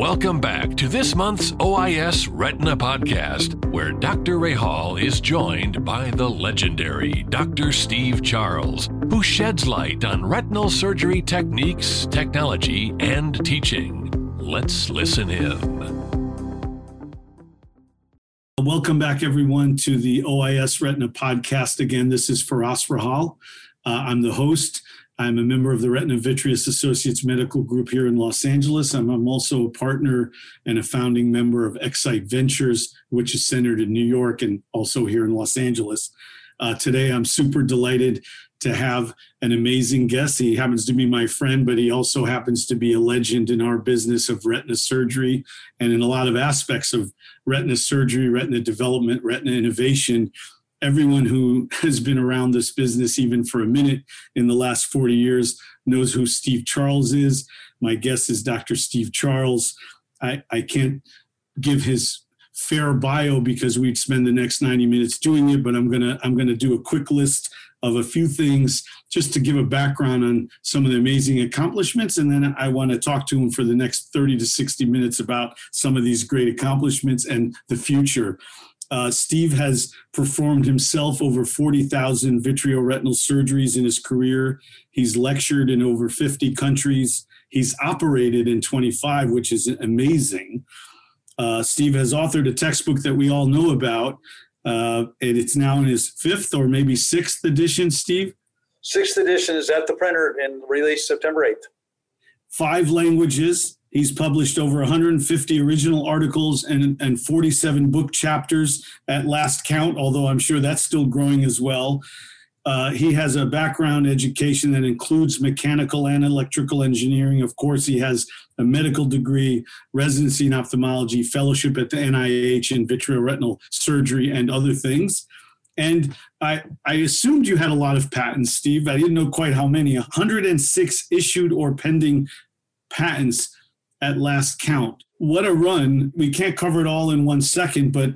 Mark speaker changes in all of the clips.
Speaker 1: Welcome back to this month's OIS Retina Podcast, where Dr. Rahhal is joined by the legendary Dr. Steve Charles, who sheds light on retinal surgery techniques, technology, and teaching. Let's listen in.
Speaker 2: Welcome back, everyone, to the OIS Retina Podcast. Again, this is Firas Rahhal. Uh, I'm the host. I'm a member of the Retina Vitreous Associates Medical Group here in Los Angeles. I'm, I'm, also a partner and a founding member of Excite Ventures, which is centered in New York and also here in Los Angeles. Uh, today, I'm super delighted to have an amazing guest. He happens to be my friend, but he also happens to be a legend in our business of retina surgery and in a lot of aspects of retina surgery, retina development, retina innovation everyone who has been around this business even for a minute in the last 40 years knows who Steve Charles is. My guest is Dr. Steve Charles. I, I can't give his fair bio because we'd spend the next 90 minutes doing it, but I'm gonna I'm gonna do a quick list of a few things just to give a background on some of the amazing accomplishments. And then I want to talk to him for the next 30 to 60 minutes about some of these great accomplishments and the future. Uh, Steve has performed himself over 40,000 vitreoretinal surgeries in his career. He's lectured in over 50 countries. He's operated in 25, which is amazing. Uh, Steve has authored a textbook that we all know about, uh, and it's now in his fifth or maybe sixth edition, Steve?
Speaker 3: Sixth edition is at the printer and released September 8th.
Speaker 2: Five languages. He's published over 150 original articles and, and 47 book chapters at last count, although I'm sure that's still growing as well. Uh, he has a background education that includes mechanical and electrical engineering. Of course, he has a medical degree, residency in ophthalmology, fellowship at the NIH in vitreoretinal surgery, and other things. And I, I assumed you had a lot of patents, Steve. I didn't know quite how many 106 issued or pending patents at last count. What a run. We can't cover it all in one second, but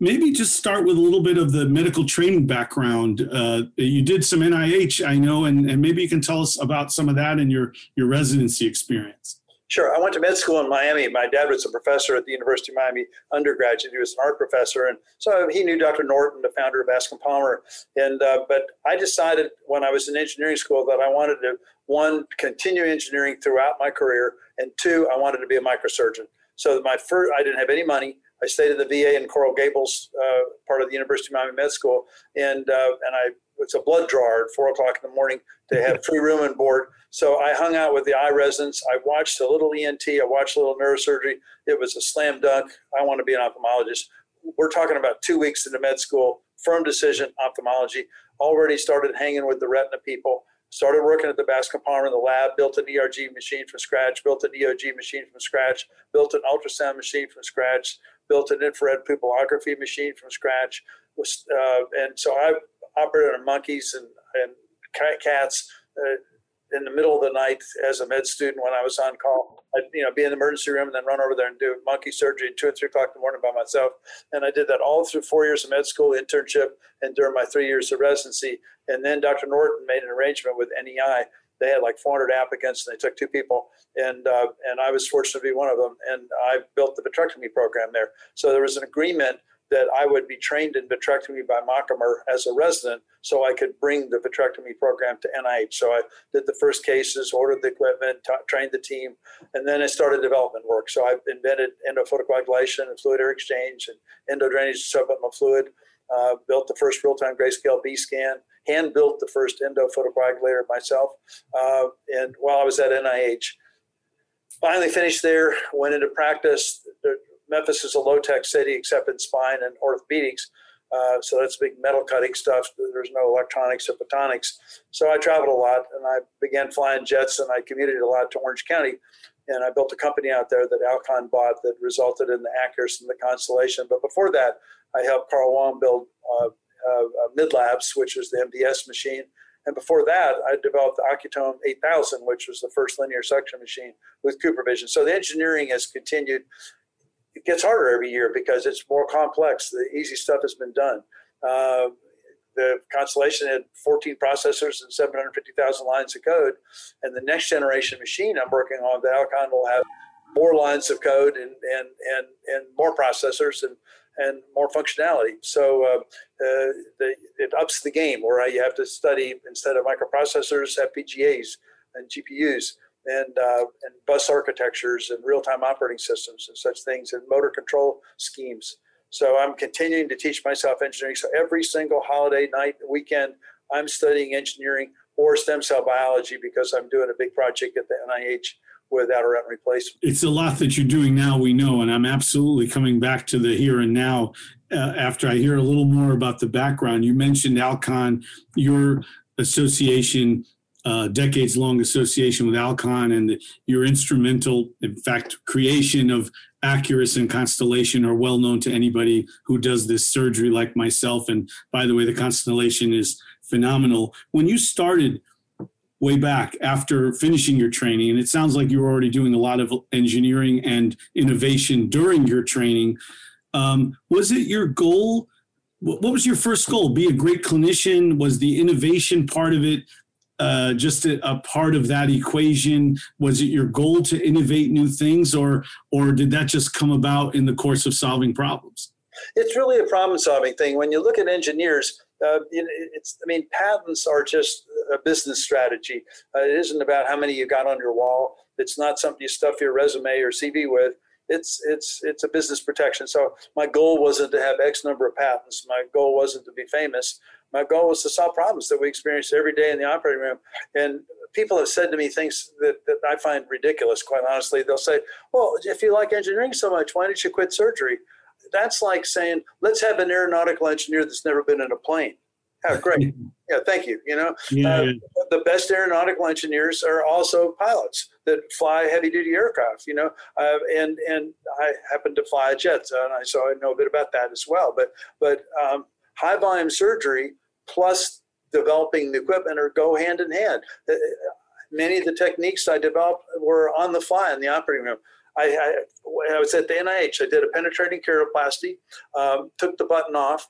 Speaker 2: maybe just start with a little bit of the medical training background. Uh, you did some NIH, I know, and, and maybe you can tell us about some of that and your, your residency experience.
Speaker 3: Sure. I went to med school in Miami. My dad was a professor at the University of Miami undergraduate. He was an art professor, and so he knew Dr. Norton, the founder of Bascom Palmer. And uh, but I decided when I was in engineering school that I wanted to one continue engineering throughout my career, and two, I wanted to be a microsurgeon. So my first, I didn't have any money. I stayed at the VA in Coral Gables, uh, part of the University of Miami Med School, and uh, and I it's a blood drawer at four o'clock in the morning to have free room and board. So I hung out with the eye residents. I watched a little ENT. I watched a little neurosurgery. It was a slam dunk. I want to be an ophthalmologist. We're talking about two weeks into med school. Firm decision, ophthalmology. Already started hanging with the retina people started working at the Bascom Palmer in the lab, built an ERG machine from scratch, built an EOG machine from scratch, built an ultrasound machine from scratch, built an infrared pupillography machine from scratch. Uh, and so I operated on monkeys and, and cats uh, in the middle of the night as a med student when I was on call. I'd you know be in the emergency room and then run over there and do monkey surgery at two and three o'clock in the morning by myself. And I did that all through four years of med school internship and during my three years of residency. And then Dr. Norton made an arrangement with NEI. They had like 400 applicants, and they took two people, and uh, and I was fortunate to be one of them. And I built the vitrectomy program there. So there was an agreement that I would be trained in vitrectomy by Machemer as a resident so I could bring the vitrectomy program to NIH. So I did the first cases, ordered the equipment, t- trained the team, and then I started development work. So I invented endophotocoagulation and fluid air exchange and endodrainage subretinal fluid, uh, built the first real-time grayscale B scan, hand built the first endophotocoagulator myself, uh, and while I was at NIH. Finally finished there, went into practice. Memphis is a low tech city except in spine and orthopedics. Uh, so that's big metal cutting stuff. There's no electronics or photonics. So I traveled a lot and I began flying jets and I commuted a lot to Orange County. And I built a company out there that Alcon bought that resulted in the Accurus and the Constellation. But before that, I helped Carl Wong build uh, uh, Midlabs, which was the MVS machine. And before that, I developed the Ocutome 8000, which was the first linear suction machine with CooperVision. So the engineering has continued it gets harder every year because it's more complex. The easy stuff has been done. Uh, the Constellation had 14 processors and 750,000 lines of code, and the next generation machine I'm working on, the Alcon will have more lines of code and and and, and more processors and and more functionality. So uh, uh, the, it ups the game where you have to study instead of microprocessors, FPGAs and GPUs and uh, and bus architectures and real-time operating systems and such things and motor control schemes. So I'm continuing to teach myself engineering. So every single holiday night, weekend, I'm studying engineering or stem cell biology because I'm doing a big project at the NIH with outer retina replacement.
Speaker 2: It's a lot that you're doing now, we know, and I'm absolutely coming back to the here and now uh, after I hear a little more about the background. You mentioned Alcon, your association, uh, decades long association with Alcon, and your instrumental, in fact, creation of Accurus and Constellation are well known to anybody who does this surgery like myself. And by the way, the Constellation is phenomenal. When you started, way back after finishing your training, and it sounds like you were already doing a lot of engineering and innovation during your training. Um, was it your goal? What was your first goal? Be a great clinician? Was the innovation part of it uh, just a, a, part of that equation? Was it your goal to innovate new things, or or did that just come about in the course of solving problems?
Speaker 3: It's really a problem-solving thing. When you look at engineers, uh, it's I mean patents are just a business strategy. Uh, it isn't about how many you got on your wall. It's not something you stuff your resume or CV with. It's it's it's a business protection. So my goal wasn't to have X number of patents. My goal wasn't to be famous. My goal was to solve problems that we experience every day in the operating room. And people have said to me things that, that I find ridiculous, quite honestly. They'll say, Well, if you like engineering so much, why did you quit surgery? That's like saying, let's have an aeronautical engineer that's never been in a plane. Oh, great. Yeah, thank you. You know, yeah, uh, the best aeronautical engineers are also pilots that fly heavy duty aircraft. You know, uh, and and I happen to fly a jet, so, I, so I know a bit about that as well. But but um, high volume surgery plus developing the equipment or go hand in hand. Uh, many of the techniques I developed were on the fly in the operating room. I, I, I was at the NIH. I did a penetrating keratoplasty, um, took the button off,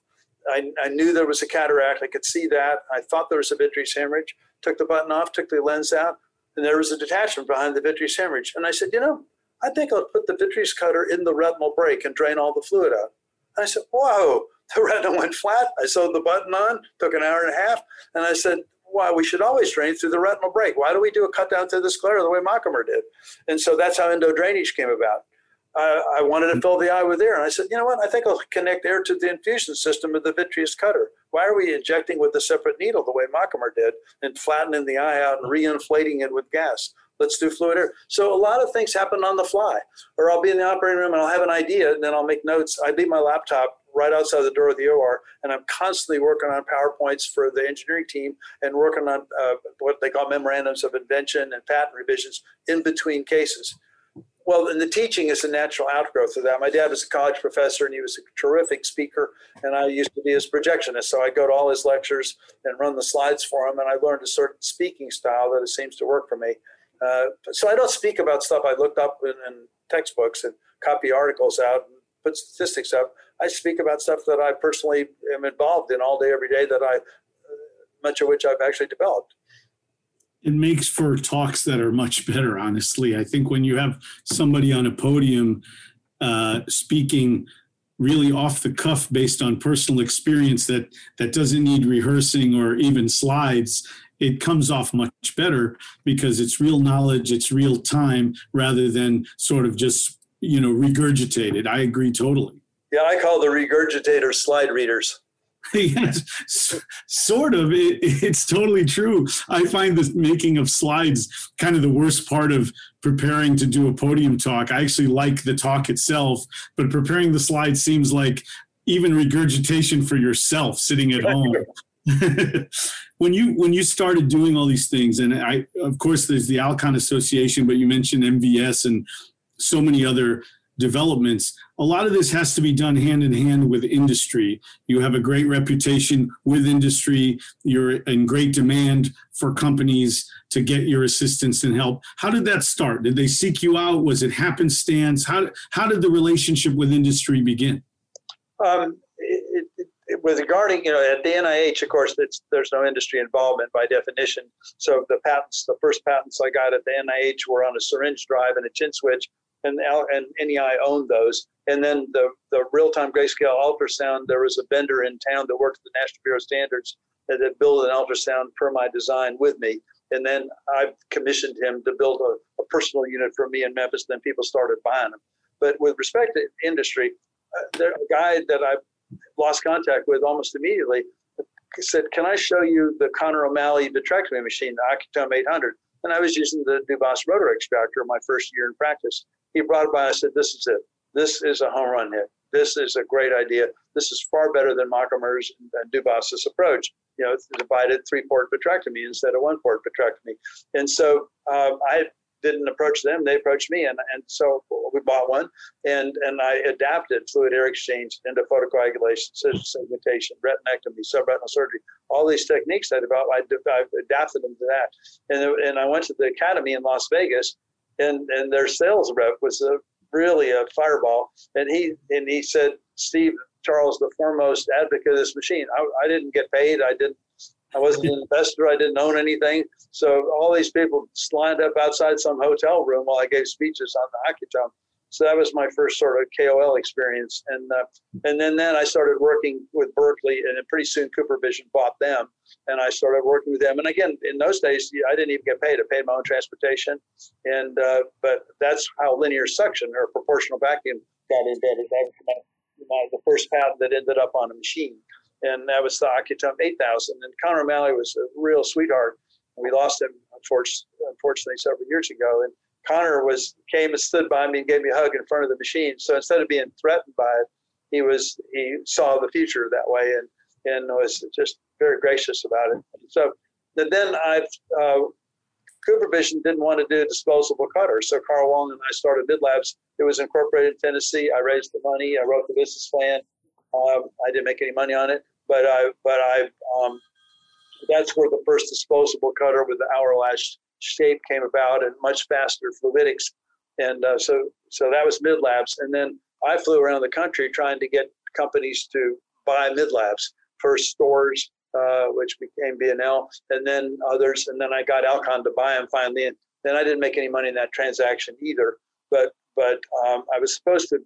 Speaker 3: I, I knew there was a cataract. I could see that. I thought there was a vitreous hemorrhage. Took the button off, took the lens out, and there was a detachment behind the vitreous hemorrhage. And I said, you know, I think I'll put the vitreous cutter in the retinal break and drain all the fluid out. And I said, whoa, the retina went flat. I sewed the button on, took an hour and a half, and I said, why we should always drain through the retinal break. Why do we do a cut down through the sclera the way Machemer did? And so that's how endo drainage came about. I, wanted to fill the eye with air. And I said, you know what? I think I'll connect air to the infusion system of the vitreous cutter. Why are we injecting with a separate needle the way Machemer did and flattening the eye out and reinflating it with gas? Let's do fluid air. So a lot of things happen on the fly. Or I'll be in the operating room and I'll have an idea and then I'll make notes. I leave my laptop right outside the door of the OR, and I'm constantly working on PowerPoints for the engineering team and working on uh, what they call memorandums of invention and patent revisions in between cases. Well, and the teaching is a natural outgrowth of that. My dad was a college professor and he was a terrific speaker, and I used to be his projectionist. So I go to all his lectures and run the slides for him, and I learned a certain speaking style that seems to work for me. Uh, so I don't speak about stuff I looked up in, in textbooks and copy articles out put statistics up. I speak about stuff that I personally am involved in all day, every day, that I, much of which I've actually developed
Speaker 2: it makes for talks that are much better honestly i think when you have somebody on a podium uh, speaking really off the cuff based on personal experience that that doesn't need rehearsing or even slides it comes off much better because it's real knowledge it's real time rather than sort of just you know regurgitated i agree totally
Speaker 3: yeah i call the regurgitator slide readers
Speaker 2: yes, sort of. It, it's totally true. I find the making of slides kind of the worst part of preparing to do a podium talk. I actually like the talk itself, but preparing the slides seems like even regurgitation for yourself sitting at home. when you when you started doing all these things, and I of course there's the Alcon Association, but you mentioned MVS and so many other developments. A lot of this has to be done hand in hand with industry. You have a great reputation with industry. You're in great demand for companies to get your assistance and help. How did that start? Did they seek you out? Was it happenstance? How, how did the relationship with industry begin?
Speaker 3: Um, it, it, it, with regarding, you know, at the NIH, of course, there's no industry involvement by definition. So the patents, the first patents I got at the NIH were on a syringe drive and a chin switch and and NEI owned those. And then the the real time grayscale ultrasound, there was a vendor in town that worked at the National Bureau of Standards that, that built an ultrasound per my design with me. And then I commissioned him to build a, a personal unit for me in Memphis. Then people started buying them. But with respect to industry, uh, there, a guy that I lost contact with almost immediately said, "Can I show you the Connor O'Malley vitrectomy machine, the Ocutome 800?" And I was using the Douvas rotor extractor my first year in practice. He brought it by. I said, "This is it. This is a home run hit. This is a great idea. This is far better than Machemer's and Douvas's approach. You know, divided three-port vitrectomy instead of one-port vitrectomy. And so um, I didn't approach them; they approached me, and and so we bought one, and and I adapted fluid air exchange into photocoagulation, segmentation, retinectomy, subretinal surgery, all these techniques I developed. I, I adapted them to that, and and I went to the academy in Las Vegas, and and their sales rep was a really a fireball, and he and he said, Steve Charles, the foremost advocate of this machine. I, I didn't get paid. I didn't I wasn't an investor. I didn't own anything. So all these people lined up outside some hotel room while I gave speeches on the Ocutome. So that was my first sort of KOL experience. And uh, and then then I started working with Berkeley, and pretty soon Cooper Vision bought them, and I started working with them. And again, in those days, I didn't even get paid. I paid my own transportation, and uh, but that's how linear suction or proportional vacuum got invented. That was my, the first patent that ended up on a machine and that was the Ocutome 8000. And Connor O'Malley was a real sweetheart. We lost him, unfortunately, several years ago. And Connor was came and stood by me and gave me a hug in front of the machine. So instead of being threatened by it, he was he saw the future that way and and was just very gracious about it. So then I've uh, Cooper Vision didn't want to do disposable cutters, so Carl Wong and I started Midlabs. It was incorporated in Tennessee. I raised the money. I wrote the business plan. Um, I didn't make any money on it but I but I um, that's where the first disposable cutter with the hourglass shape came about and much faster fluidics, and uh, so so that was Midlabs, and then I flew around the country trying to get companies to buy Midlabs first stores. Uh, which became B&L, and then others, and then I got Alcon to buy them finally. And then I didn't make any money in that transaction either. But but um, I was supposed to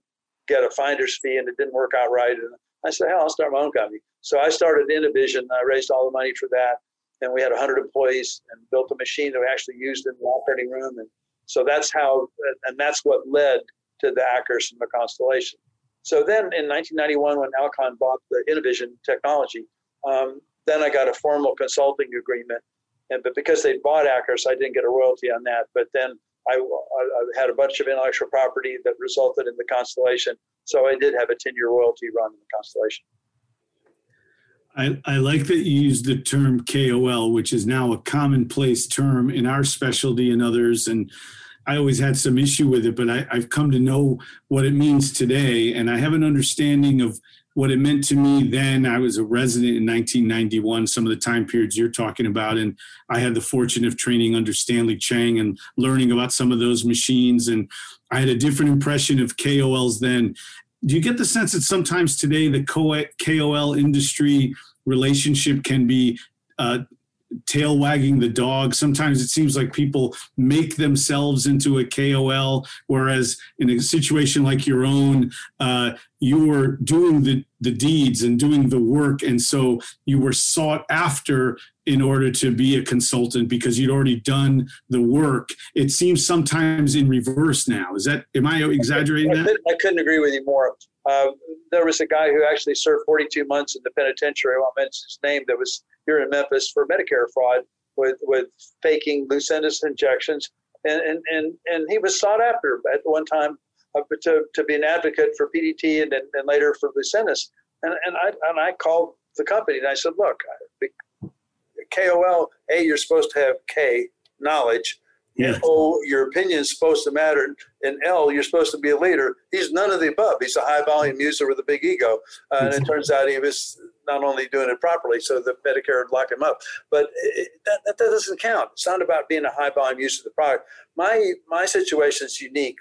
Speaker 3: get a finder's fee, and it didn't work out right. And I said, hell, I'll start my own company. So I started Innovision. I raised all the money for that. And we had 100 employees and built a machine that we actually used in the operating room. And so that's how, and that's what led to the Accurus and the Constellation. So then in 1991, when Alcon bought the Innovision technology, um, then I got a formal consulting agreement. And, but because they bought Accurus, I didn't get a royalty on that. But then I, I, had a bunch of intellectual property that resulted in the Constellation. So I did have a 10 year royalty run in the Constellation.
Speaker 2: I, I like that you use the term KOL, which is now a commonplace term in our specialty and others. And I always had some issue with it, but I, I've come to know what it means today. And I have an understanding of what it meant to me then. I was a resident in 1991, some of the time periods you're talking about. And I had the fortune of training under Stanley Chang and learning about some of those machines. And I had a different impression of KOLs then. Do you get the sense that sometimes today the KOL industry relationship can be uh, tail wagging the dog. Sometimes it seems like people make themselves into a KOL, whereas in a situation like your own, uh, you were doing the, the deeds and doing the work. And so you were sought after in order to be a consultant because you'd already done the work. It seems sometimes in reverse now. Is that, am I exaggerating
Speaker 3: I,
Speaker 2: that?
Speaker 3: I couldn't agree with you more. Uh, there was a guy who actually served 42 months in the penitentiary. I won't mention his name. That was here in Memphis for Medicare fraud with with faking Lucentis injections, and and and, and he was sought after at one time uh, to, to be an advocate for PDT and, and, and later for Lucentis. And and I and I called the company and I said, look, KOL, a you're supposed to have K knowledge yeah. O, your opinion is supposed to matter. And L, you're supposed to be a leader. He's none of the above. He's a high volume user with a big ego. Uh, and it turns out he was not only doing it properly, so the Medicare would lock him up. But it, that, that, doesn't count. It's not about being a high volume user of the product. My, my situation is unique.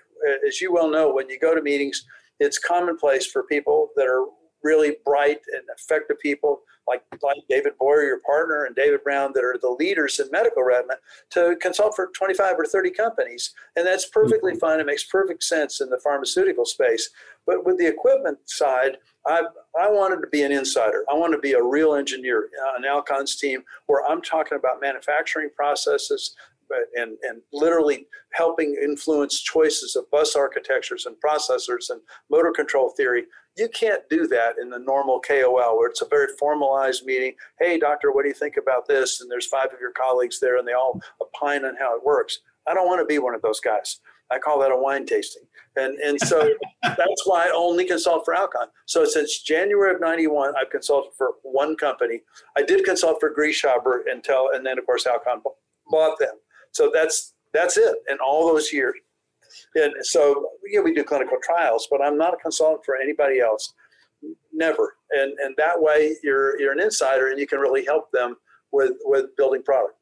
Speaker 3: As you well know, when you go to meetings, it's commonplace for people that are really bright and effective people like, like David Boyer, your partner, and David Brown that are the leaders in medical retina to consult for 25 or 30 companies. And that's perfectly mm-hmm. fine. It makes perfect sense in the pharmaceutical space. But with the equipment side, I, I wanted to be an insider. I want to be a real engineer on Alcon's team where I'm talking about manufacturing processes, and, and literally helping influence choices of bus architectures and processors and motor control theory. You can't do that in the normal KOL where it's a very formalized meeting. Hey, doctor, what do you think about this? And there's five of your colleagues there and they all opine on how it works. I don't want to be one of those guys. I call that a wine tasting. And, and so that's why I only consult for Alcon. So since January of 91, I've consulted for one company. I did consult for Grieshaber until, and then of course Alcon bought them. So that's that's it in all those years. And so yeah, we do clinical trials, but I'm not a consultant for anybody else. Never. And and that way you're you're an insider and you can really help them with with building product.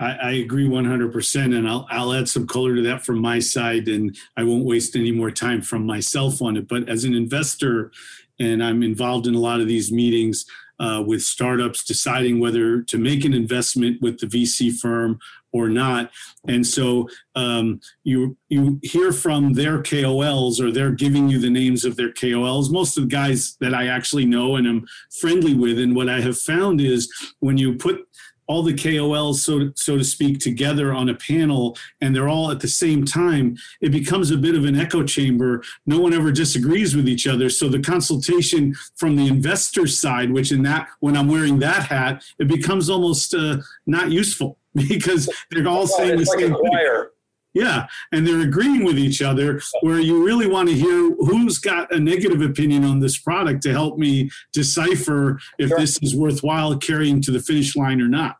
Speaker 2: I, I agree 100%. And I'll, I'll add some color to that from my side, and I won't waste any more time from myself on it. But as an investor, and I'm involved in a lot of these meetings uh, with startups deciding whether to make an investment with the VC firm or not. And so um, you you hear from their KOLs or they're giving you the names of their KOLs. Most of the guys that I actually know and am friendly with. And what I have found is when you put all the KOLs, so so to speak, together on a panel, and they're all at the same time, it becomes a bit of an echo chamber. No one ever disagrees with each other. So the consultation from the investor side, which in that when I'm wearing that hat, it becomes almost uh, not useful because they're all saying the same thing. Yeah, and they're agreeing with each other. Where you really want to hear who's got a negative opinion on this product to help me decipher if sure. this is worthwhile carrying to the finish line or not.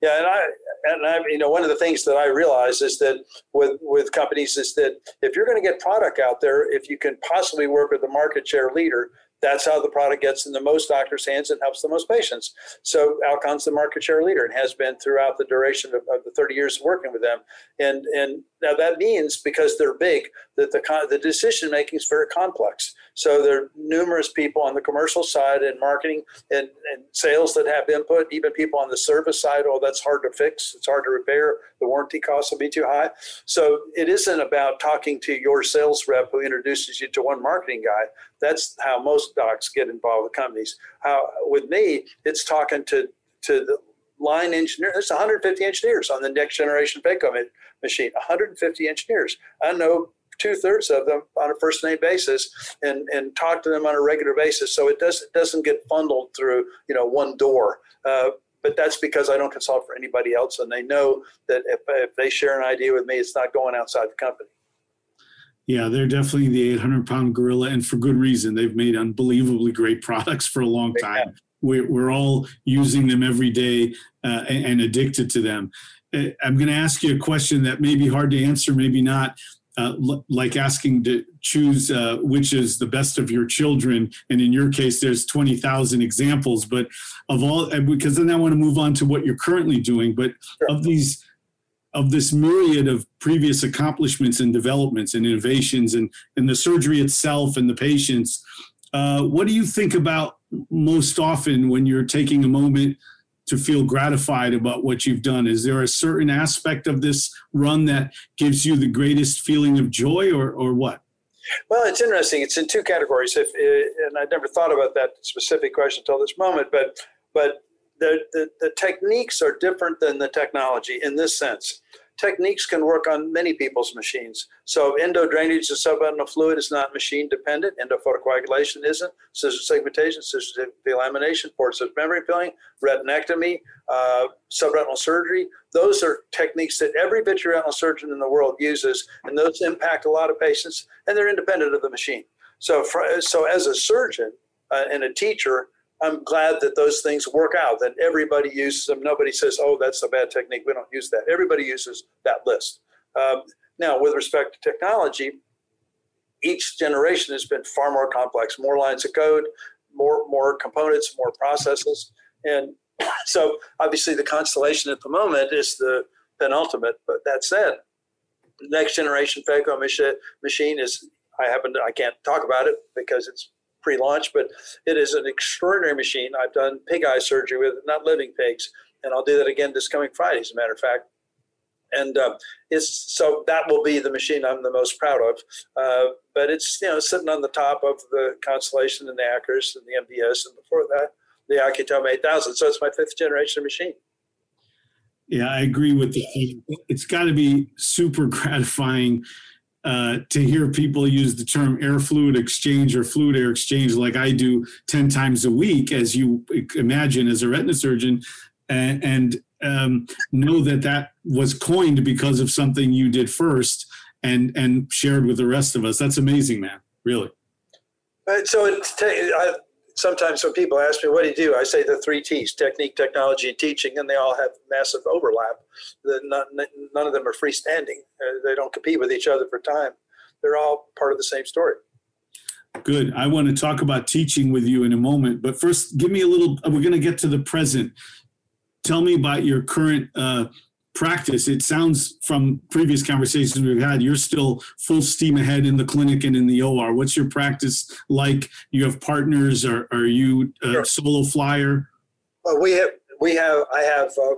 Speaker 3: Yeah, and I and I, you know, one of the things that I realize is that with with companies is that if you're going to get product out there, if you can possibly work with the market share leader, that's how the product gets in the most doctors' hands and helps the most patients. So Alcon's the market share leader and has been throughout the duration of, of the 30 years of working with them. And and now that means because they're big that the the decision making is very complex. So there are numerous people on the commercial side and marketing and, and sales that have input, even people on the service side. Oh, that's hard to fix. It's hard to repair. The warranty costs will be too high. So it isn't about talking to your sales rep who introduces you to one marketing guy. That's how most docs get involved with companies. How with me, it's talking to to the line engineer. There's 150 engineers on the next generation phaco machine. 150 engineers. I know two thirds of them on a first name basis and, and talk to them on a regular basis. So it does it doesn't get funneled through you know one door. Uh, but that's because I don't consult for anybody else, and they know that if, if they share an idea with me, it's not going outside the company.
Speaker 2: Yeah, they're definitely the 800 pound gorilla, and for good reason. They've made unbelievably great products for a long time. We're, we're all using them every day uh, and, and addicted to them. Uh, I'm going to ask you a question that may be hard to answer, maybe not uh, like asking to choose uh, which is the best of your children. And in your case, there's 20,000 examples, but of all, because then I want to move on to what you're currently doing. But sure. of these, of this myriad of previous accomplishments and developments and innovations and, and the surgery itself and the patients, uh, what do you think about most often when you're taking a moment to feel gratified about what you've done? Is there a certain aspect of this run that gives you the greatest feeling of joy, or or what?
Speaker 3: Well, it's interesting. It's in two categories. If eh, and I never thought about that specific question until this moment, but but the, the, the techniques are different than the technology in this sense techniques can work on many people's machines. So endo drainage of subretinal fluid is not machine dependent. Endophotocoagulation isn't. Scissor segmentation, scissor delamination, port membrane filling, retinectomy, uh, subretinal surgery. Those are techniques that every vitreoretinal surgeon in the world uses, and those impact a lot of patients, and they're independent of the machine. So, for, so as a surgeon uh, and a teacher, I'm glad that those things work out, that everybody uses them. Nobody says, oh, that's a bad technique. We don't use that. Everybody uses that list. Um, now, with respect to technology, each generation has been far more complex, more lines of code, more, more components, more processes. And so obviously the constellation at the moment is the penultimate. But that said, next generation phaco machine is, I happen to, I can't talk about it because it's pre-launch, but it is an extraordinary machine. I've done pig eye surgery with it, not living pigs, and I'll do that again this coming Friday, as a matter of fact. And uh, it's so that will be the machine I'm the most proud of. Uh, but it's you know sitting on the top of the Constellation and the Accurus and the MVS, and before that the Ocutome 8000. So it's my fifth generation machine.
Speaker 2: Yeah, I agree with the. It's got to be super gratifying uh, to hear people use the term air fluid exchange or fluid air exchange like I do 10 times a week, as you imagine as a retina surgeon, and, and um, know that that was coined because of something you did first and, and shared with the rest of us. That's amazing, man. Really.
Speaker 3: so it's t- I, sometimes when people ask me, what do you do? I say the three T's technique, technology, and teaching, and they all have massive overlap. None, of them are freestanding, uh, they don't compete with each other for time. They're all part of the same story.
Speaker 2: Good. I want to talk about teaching with you in a moment, but first, give me a little. We're going to get to the present. Tell me about your current uh, practice, it sounds from previous conversations we've had, you're still full steam ahead in the clinic and in the OR. What's your practice like? You have partners, or are you a sure. solo flyer?
Speaker 3: Well, we have we have I have uh,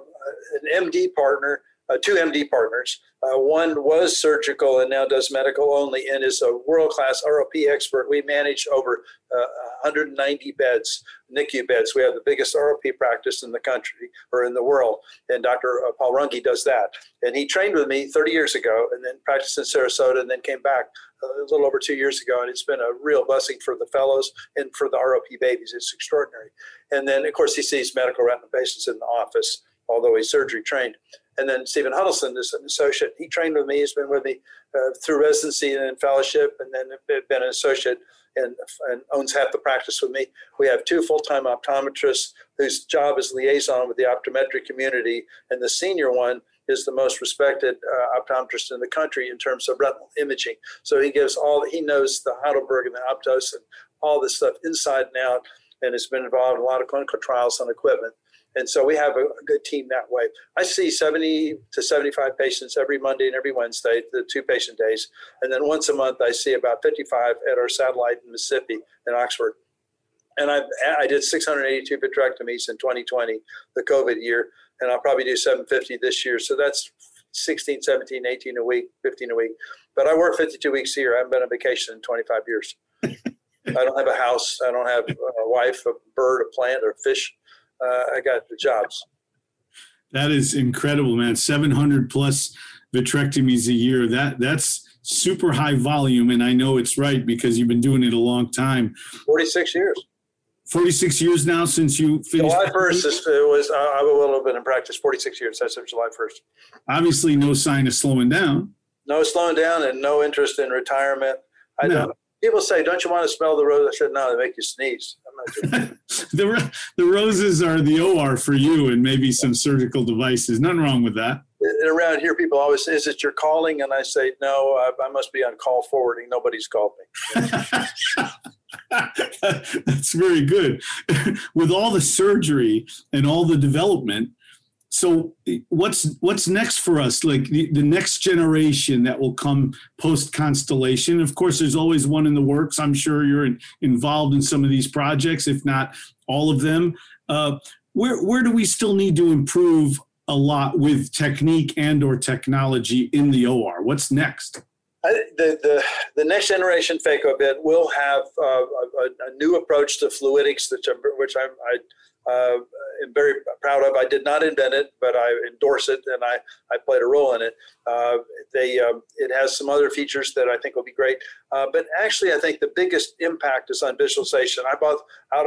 Speaker 3: an MD partner, uh, two MD partners. Uh, one was surgical and now does medical only and is a world class ROP expert. We manage over uh, 190 beds, NICU beds. We have the biggest ROP practice in the country or in the world. And Dr. Uh, Paul Runge does that. And he trained with me 30 years ago and then practiced in Sarasota and then came back a little over two years ago. And it's been a real blessing for the fellows and for the ROP babies. It's extraordinary. And then, of course, he sees medical retina patients in the office, although he's surgery trained. And then Stephen Huddleston is an associate. He trained with me. He's been with me uh, through residency and fellowship, and then been an associate and, and, owns half the practice with me. We have two full-time optometrists whose job is liaison with the optometric community, and the senior one is the most respected uh, optometrist in the country in terms of retinal imaging. So he gives all he knows the Heidelberg and the Optos and all this stuff inside and out, and has been involved in a lot of clinical trials on equipment. And so we have a, a, good team that way. I see 70 to 75 patients every Monday and every Wednesday, the two patient days. And then once a month, I see about 55 at our satellite in Mississippi in Oxford. And I, I did 682 vitrectomies in 2020, the COVID year, and I'll probably do 750 this year. So that's 16, 17, 18 a week, 15 a week. But I work 52 weeks a year. I haven't been on vacation in 25 years. I don't have a house. I don't have a wife, a bird, a plant, or a fish I got the jobs.
Speaker 2: That is incredible, man. 700 plus vitrectomies a year. That that's super high volume, and I know it's right because you've been doing it a long time.
Speaker 3: 46 years.
Speaker 2: 46 years now since you finished.
Speaker 3: July 1st is, it was, uh, I will have been in practice 46 years. That's July 1st.
Speaker 2: Obviously, no sign of slowing down.
Speaker 3: No slowing down and no interest in retirement. I no. don't, people say, don't you want to smell the rose? I said, no, they make you sneeze.
Speaker 2: The, the roses are the OR for you and maybe some surgical devices. Nothing wrong with that.
Speaker 3: And around here, people always say, is it your calling? And I say, no, I, I must be on call forwarding. Nobody's called me.
Speaker 2: That's very good. With all the surgery and all the development, so what's what's next for us? Like the, the next generation that will come post constellation of course there's always one in the works. I'm sure you're in, involved in some of these projects if not all of them. Uh, where where do we still need to improve a lot with technique and or technology in the or what's next?
Speaker 3: I, the, the, the next generation phaco bit will have uh, a, a, new approach to fluidics, which, I'm, which I'm, I uh, am very proud of. I did not invent it, but I endorse it, and I, I played a role in it. Uh, they um, it has some other features that I think will be great. Uh, but actually, I think the biggest impact is on visualization. I bought out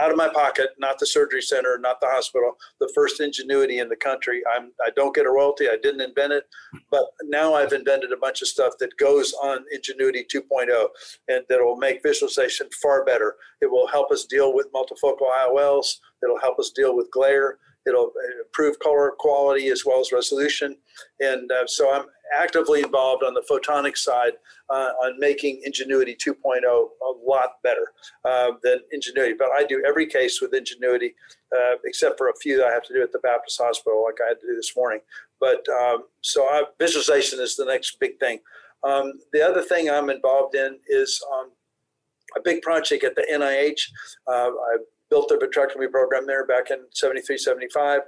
Speaker 3: out of my pocket, not the surgery center, not the hospital, the first NGENUITY in the country. I'm, I don't get a royalty. I didn't invent it, but now I've invented a bunch of stuff that goes on NGENUITY 2.0 and that will make visualization far better. It will help us deal with multifocal IOLs. It'll help us deal with glare. It'll improve color quality as well as resolution. And uh, so I'm actively involved on the photonic side uh, on making NGENUITY 2.0 a lot better uh, than NGENUITY. But I do every case with NGENUITY, uh, except for a few that I have to do at the Baptist Hospital, like I had to do this morning. But um, so I, visualization is the next big thing. Um, the other thing I'm involved in is um, a big project at the NIH. Uh, I built a vitrectomy program there back in 73, 75.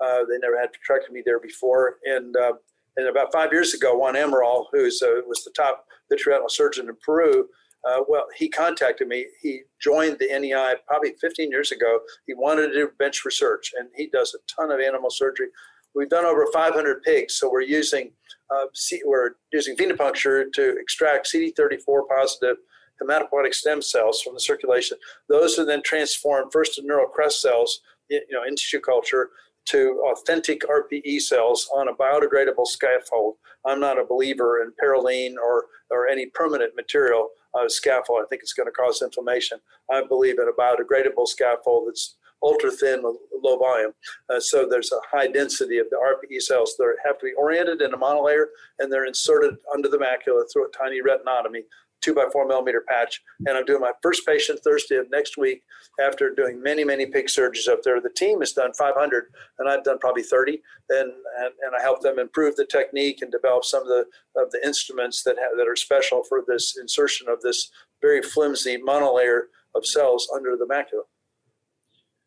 Speaker 3: Uh, they never had vitrectomy there before. And, uh, and about five years ago, Juan Amaral, who uh, was the top vitreoretinal surgeon in Peru, uh, well, he contacted me. He joined the NEI probably 15 years ago. He wanted to do bench research, and he does a ton of animal surgery. We've done over 500 pigs, so we're using uh, we're using venipuncture to extract CD34 positive hematopoietic stem cells from the circulation. Those are then transformed first to neural crest cells, you know, in tissue culture to authentic RPE cells on a biodegradable scaffold. I'm not a believer in Parylene or, or any permanent material uh, scaffold. I think it's going to cause inflammation. I believe in a biodegradable scaffold that's ultra thin, with low volume. Uh, so there's a high density of the RPE cells that have to be oriented in a monolayer and they're inserted under the macula through a tiny retinotomy two by four millimeter patch. And I'm doing my first patient Thursday of next week after doing many, many pig surgeries up there. The team has done 500 and I've done probably 30. And, and, and I help them improve the technique and develop some of the, of the instruments that, have, that are special for this insertion of this very flimsy monolayer of cells under the macula.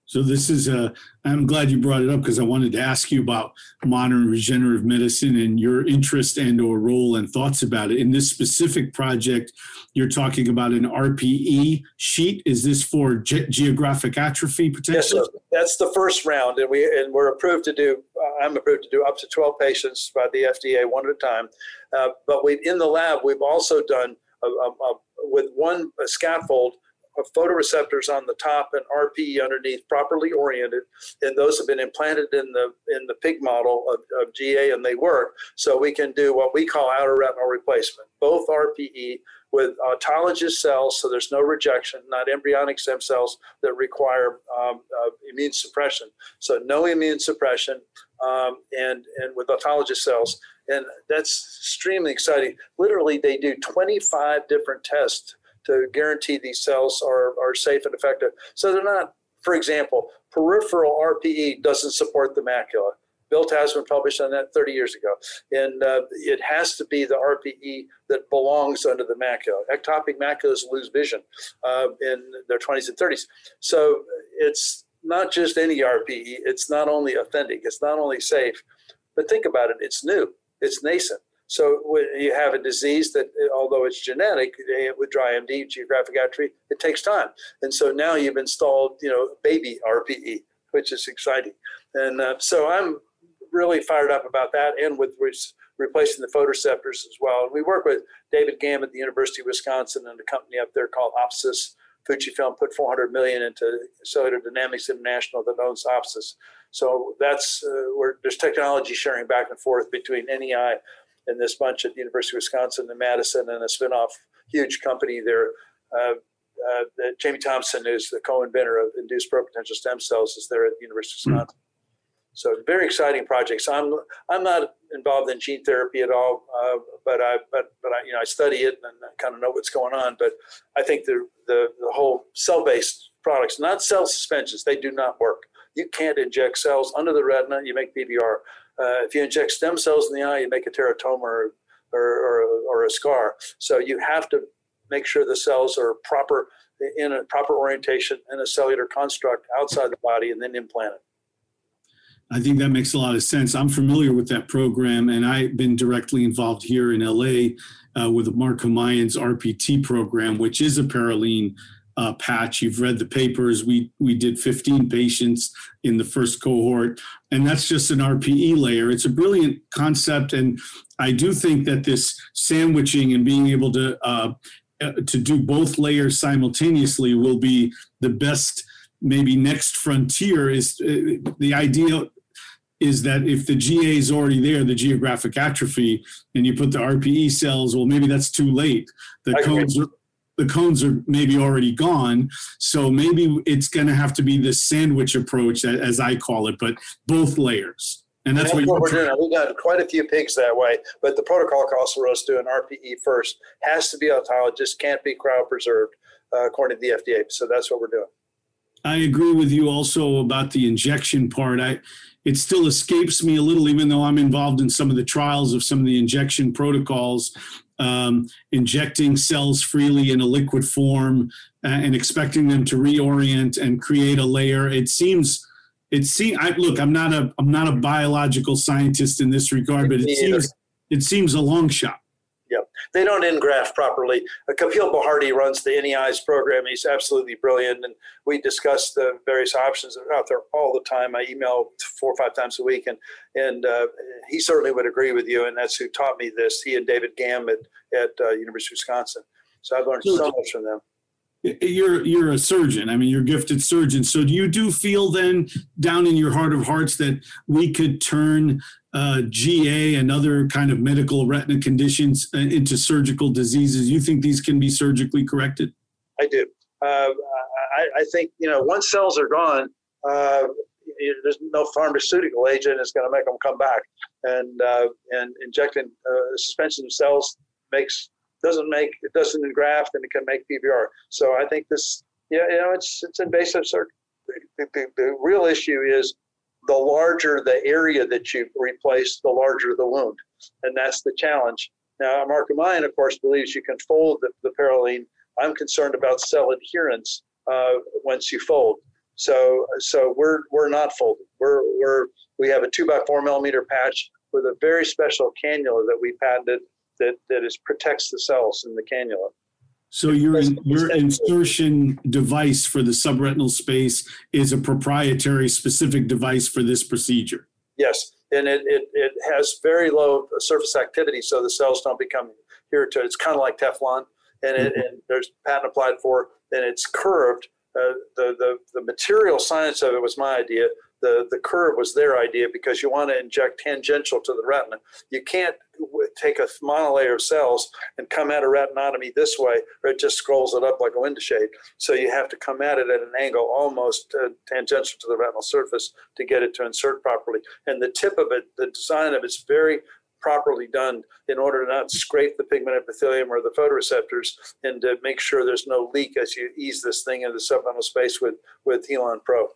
Speaker 2: So this is a. I'm glad you brought it up because I wanted to ask you about modern regenerative medicine and your interest and or role and thoughts about it. In this specific project, you're talking about an RPE sheet. Is this for ge- geographic atrophy potentially?
Speaker 3: Yes, that's the first round, and we and we're approved to do. Uh, I'm approved to do up to 12 patients by the FDA one at a time. Uh, but we in the lab we've also done a, a, a, with one scaffold photoreceptors on the top and RPE underneath, properly oriented, and those have been implanted in the in the pig model of, of GA, and they work. So we can do what we call outer retinal replacement, both RPE with autologous cells, so there's no rejection, not embryonic stem cells that require um, uh, immune suppression. So no immune suppression, um, and and with autologous cells, and that's extremely exciting. Literally, they do 25 different tests to guarantee these cells are, are safe and effective. So they're not, for example, peripheral RPE doesn't support the macula. Bill Tasman published on that 30 years ago. And uh, it has to be the RPE that belongs under the macula. Ectopic maculas lose vision uh, in their 20s and 30s. So it's not just any RPE, it's not only authentic, it's not only safe, but think about it, it's new, it's nascent. So you have a disease that, although it's genetic, eh, with dry AMD, geographic atrophy, it takes time. And so now you've installed, you know, baby RPE, which is exciting. And uh, so I'm really fired up about that, and with re- replacing the photoreceptors as well. And we work with David Gamm at the University of Wisconsin and a company up there called Opsis. Fujifilm put 400 million into Cellular Dynamics International that owns Opsis. So that's uh, where there's technology sharing back and forth between NEI and this bunch at the University of Wisconsin and Madison and a spinoff huge company there. Uh, uh, Jamie Thomson, is the co-inventor of induced pluripotential stem cells, is there at the University of Wisconsin. Mm-hmm. So very exciting projects. I'm I'm not involved in gene therapy at all, uh, but I but but I you know I study it and I kind of know what's going on. But I think the the, the whole cell-based products, not cell suspensions, they do not work. You can't inject cells under the retina. You make PVR. Uh, if you inject stem cells in the eye, you make a teratoma or, or, or, a scar. So you have to make sure the cells are proper in a proper orientation in a cellular construct outside the body and then implant it.
Speaker 2: I think that makes a lot of sense. I'm familiar with that program, and I've been directly involved here in LA uh, with Mark Humayun's RPT program, which is a Parylene uh, patch. You've read the papers. We we did 15 patients in the first cohort, and that's just an RPE layer. It's a brilliant concept, and I do think that this sandwiching and being able to uh, to do both layers simultaneously will be the best. Maybe next frontier is uh, the idea is that if the GA is already there, the geographic atrophy, and you put the RPE cells, well, maybe that's too late. The cones the cones are maybe already gone. So maybe it's going to have to be the sandwich approach, as I call it, but both layers.
Speaker 3: And that's, and that's what, what we're doing. We've got quite a few pigs that way, but the protocol calls for us doing RPE first. Has to be autologous, can't be cryopreserved, uh, according to the FDA. So that's what we're doing.
Speaker 2: I agree with you also about the injection part. I it still escapes me a little, even though I'm involved in some of the trials of some of the injection protocols um, injecting cells freely in a liquid form uh, and expecting them to reorient and create a layer. It seems it seems I, look i'm not a i'm not a biological scientist in this regard but it seems it seems a long shot
Speaker 3: Yep. They don't engraft properly. Uh, Kapil Bharti runs the NEI's program. He's absolutely brilliant. And we discuss the various options that are out there all the time. I email four or five times a week. And, and uh, he certainly would agree with you. And that's who taught me this. He and David Gamm at, at uh, University of Wisconsin. So I've learned so much from them
Speaker 2: you're you're a surgeon i mean you're a gifted surgeon so do you do feel then down in your heart of hearts that we could turn uh, ga and other kind of medical retina conditions uh, into surgical diseases you think these can be surgically corrected
Speaker 3: i do uh, I, I, think you know once cells are gone uh, there's no pharmaceutical agent is going to make them come back and uh, and injecting uh, suspension of cells makes doesn't make it doesn't engraft and it can make PVR. So I think this, yeah, you know, it's it's invasive surgery. The, the, the real issue is the larger the area that you replace, the larger the wound, and that's the challenge. Now, Mark Humayun, of course, believes you can fold the, the Parylene. I'm concerned about cell adherence uh, once you fold. So, so we're we're not folded. We're we're we have a two by four millimeter patch with a very special cannula that we patented that that is protects the cells in the cannula.
Speaker 2: So your your insertion device for the subretinal space is a proprietary specific device for this procedure.
Speaker 3: Yes, and it, it, it has very low surface activity, so the cells don't become irritated. It's kind of like Teflon, and, it, mm-hmm. and there's patent applied for, and it's curved. Uh, the, the the material science of it was my idea the, the curve was their idea because you want to inject tangential to the retina. You can't take a monolayer of cells and come at a retinotomy this way, or it just scrolls it up like a window shade. So you have to come at it at an angle almost uh, tangential to the retinal surface to get it to insert properly. And the tip of it, the design of it's very properly done in order to not scrape the pigment epithelium or the photoreceptors and to make sure there's no leak as you ease this thing into the subretinal space with, with Healon Pro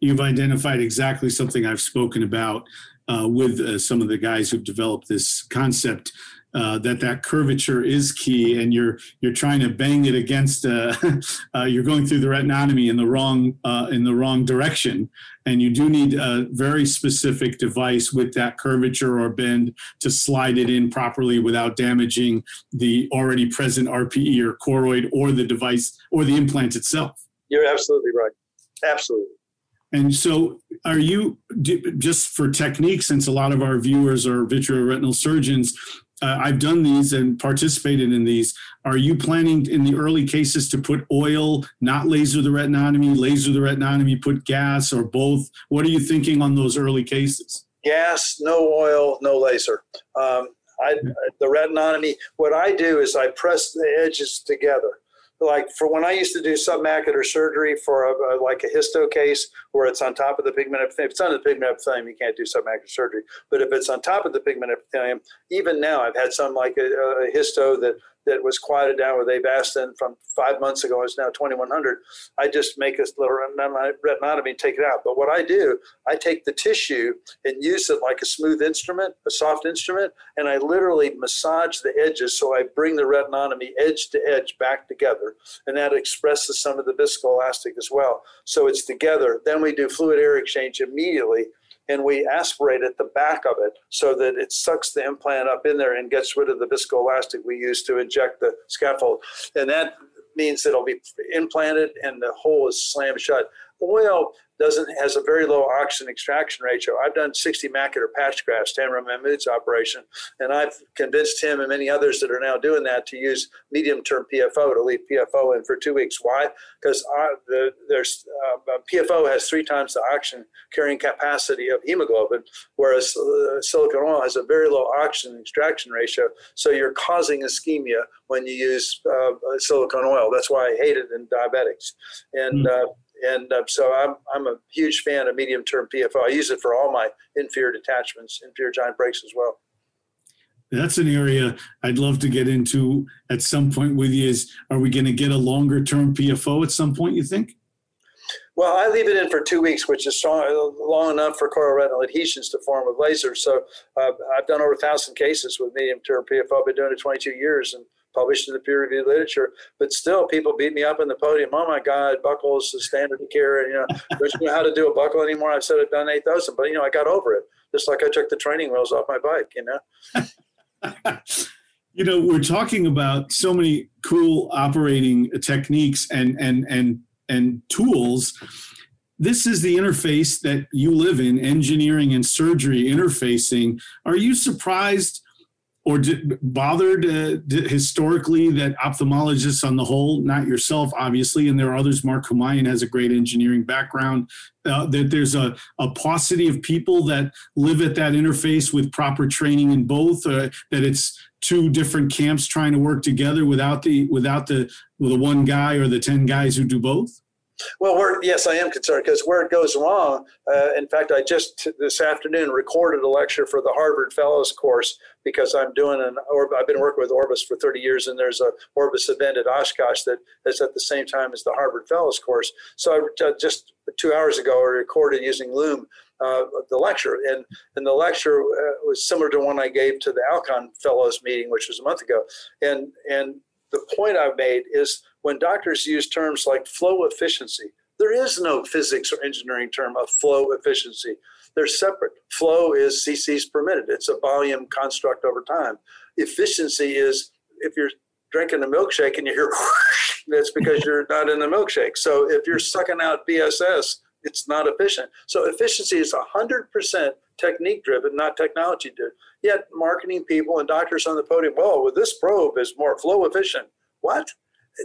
Speaker 2: you've identified exactly something I've spoken about uh, with uh, some of the guys who've developed this concept. Uh, that that curvature is key, and you're you're trying to bang it against. Uh, uh, you're going through the retinotomy in the wrong uh, in the wrong direction, and you do need a very specific device with that curvature or bend to slide it in properly without damaging the already present RPE or choroid or the device or the implant itself.
Speaker 3: You're absolutely right. Absolutely.
Speaker 2: And so, are you just for technique? Since a lot of our viewers are vitreoretinal surgeons, uh, I've done these and participated in these. Are you planning in the early cases to put oil, not laser the retinotomy, laser the retinotomy, put gas, or both? What are you thinking on those early cases?
Speaker 3: Gas, no oil, no laser. Um, I, the retinotomy. What I do is I press the edges together like for when I used to do submacular surgery for a, a, like a histo case where it's on top of the pigment epithelium. If it's on the pigment epithelium, you can't do submacular surgery. But if it's on top of the pigment epithelium, even now I've had some like a, a histo that that was quieted down with avastin from five months ago is now 2100. I just make a little retinotomy and take it out. But what I do, I take the tissue and use it like a smooth instrument, a soft instrument, and I literally massage the edges so I bring the retinotomy edge to edge back together. And that expresses some of the viscoelastic as well. So it's together. Then we do fluid air exchange immediately and we aspirate at the back of it so that it sucks the implant up in there and gets rid of the viscoelastic we use to inject the scaffold. And that means it'll be implanted and the hole is slammed shut. Oil doesn't has a very low oxygen extraction ratio. I've done 60 macular patch grafts, Tamer Mahmoud's operation, and I've convinced him and many others that are now doing that to use medium-term PFO to leave PFO in for two weeks. Why? Because the, there's uh, PFO has three times the oxygen carrying capacity of hemoglobin, whereas uh, silicone oil has a very low oxygen extraction ratio. So you're causing ischemia when you use uh, silicone oil. That's why I hate it in diabetics. And mm-hmm and uh, so I'm, I'm a huge fan of medium term PFO. I use it for all my inferior detachments, inferior giant breaks as well.
Speaker 2: That's an area I'd love to get into at some point with you. Is are we going to get a longer term PFO at some point? You think?
Speaker 3: Well, I leave it in for two weeks, which is strong, long enough for chorioretinal adhesions to form with laser. So uh, I've done over a thousand cases with medium term PFO. I've been doing it 22 years and published in the peer reviewed literature. But still, people beat me up in the podium. Oh my God, buckle is the standard of care. And, you know, don't you know how to do a buckle anymore? I've said I've done 8,000, but you know, I got over it. Just like I took the training wheels off my bike, you know.
Speaker 2: you know, we're talking about so many cool operating techniques and and and and tools this is the interface that you live in engineering and surgery interfacing are you surprised or bothered uh, historically that ophthalmologists on the whole not yourself obviously and there are others mark humayun has a great engineering background uh, that there's a, a paucity of people that live at that interface with proper training in both uh, that it's two different camps trying to work together without the without the the one guy or the 10 guys who do both
Speaker 3: well, yes, I am concerned because where it goes wrong. Uh, in fact, I just this afternoon recorded a lecture for the Harvard Fellows course because I'm doing an. Or, I've been working with Orbis for 30 years, and there's a Orbis event at Oshkosh that is at the same time as the Harvard Fellows course. So I just two hours ago, I recorded using Loom uh, the lecture, and and the lecture uh, was similar to one I gave to the Alcon Fellows meeting, which was a month ago, and and the point I've made is when doctors use terms like flow efficiency, there is no physics or engineering term of flow efficiency. They're separate. Flow is cc's per minute. It's a volume construct over time. Efficiency is if you're drinking a milkshake and you hear that's because you're not in the milkshake. So if you're sucking out BSS, it's not efficient. So efficiency is 100% technique driven, not technology driven. Yet marketing people and doctors on the podium, well, with this probe is more flow efficient. What?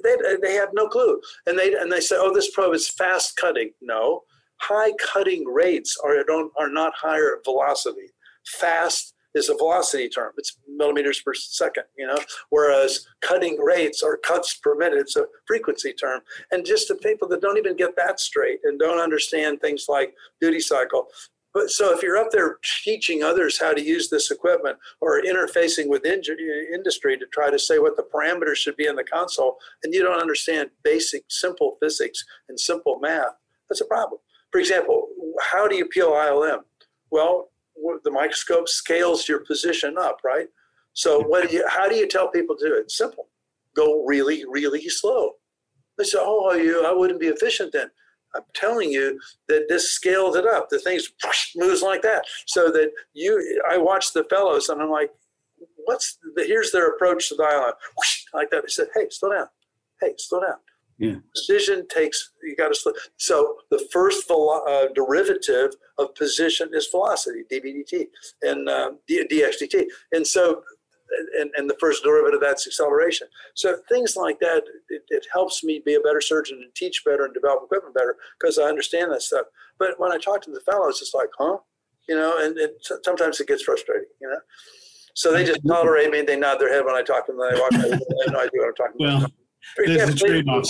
Speaker 3: They, they have no clue. And they, and they say, oh, this probe is fast cutting. No, high cutting rates are, are not higher velocity. Fast is a velocity term. It's millimeters per second, you know, whereas cutting rates or cuts per minute, it's a frequency term. And just the people that don't even get that straight and don't understand things like duty cycle, but so if you're up there teaching others how to use this equipment or interfacing with industry to try to say what the parameters should be in the console, and you don't understand basic, simple physics and simple math, that's a problem. For example, how do you peel ILM? Well, the microscope scales your position up, right? So what do you, how do you tell people to do it? Simple. Go really, really slow. They say, oh, you, I wouldn't be efficient then. I'm telling you that this scaled it up. The thing's moves like that. So that you, I watch the fellows and I'm like, what's the, here's their approach to the island. Like that. I said, hey, slow down. Hey, slow down.
Speaker 2: Yeah.
Speaker 3: Precision takes, you got to. So the first velo- uh, derivative of position is velocity, dBdt, and um, dxdt. And so and, and the first derivative of that's acceleration. So things like that, it, it, helps me be a better surgeon and teach better and develop equipment better because I understand that stuff. But when I talk to the fellows, it's like, huh? You know, and, and sometimes it gets frustrating, you know? So they just tolerate me. They nod their head when I talk to them. They walk away. They have no idea what I'm talking
Speaker 2: well, about. There's a trade-off.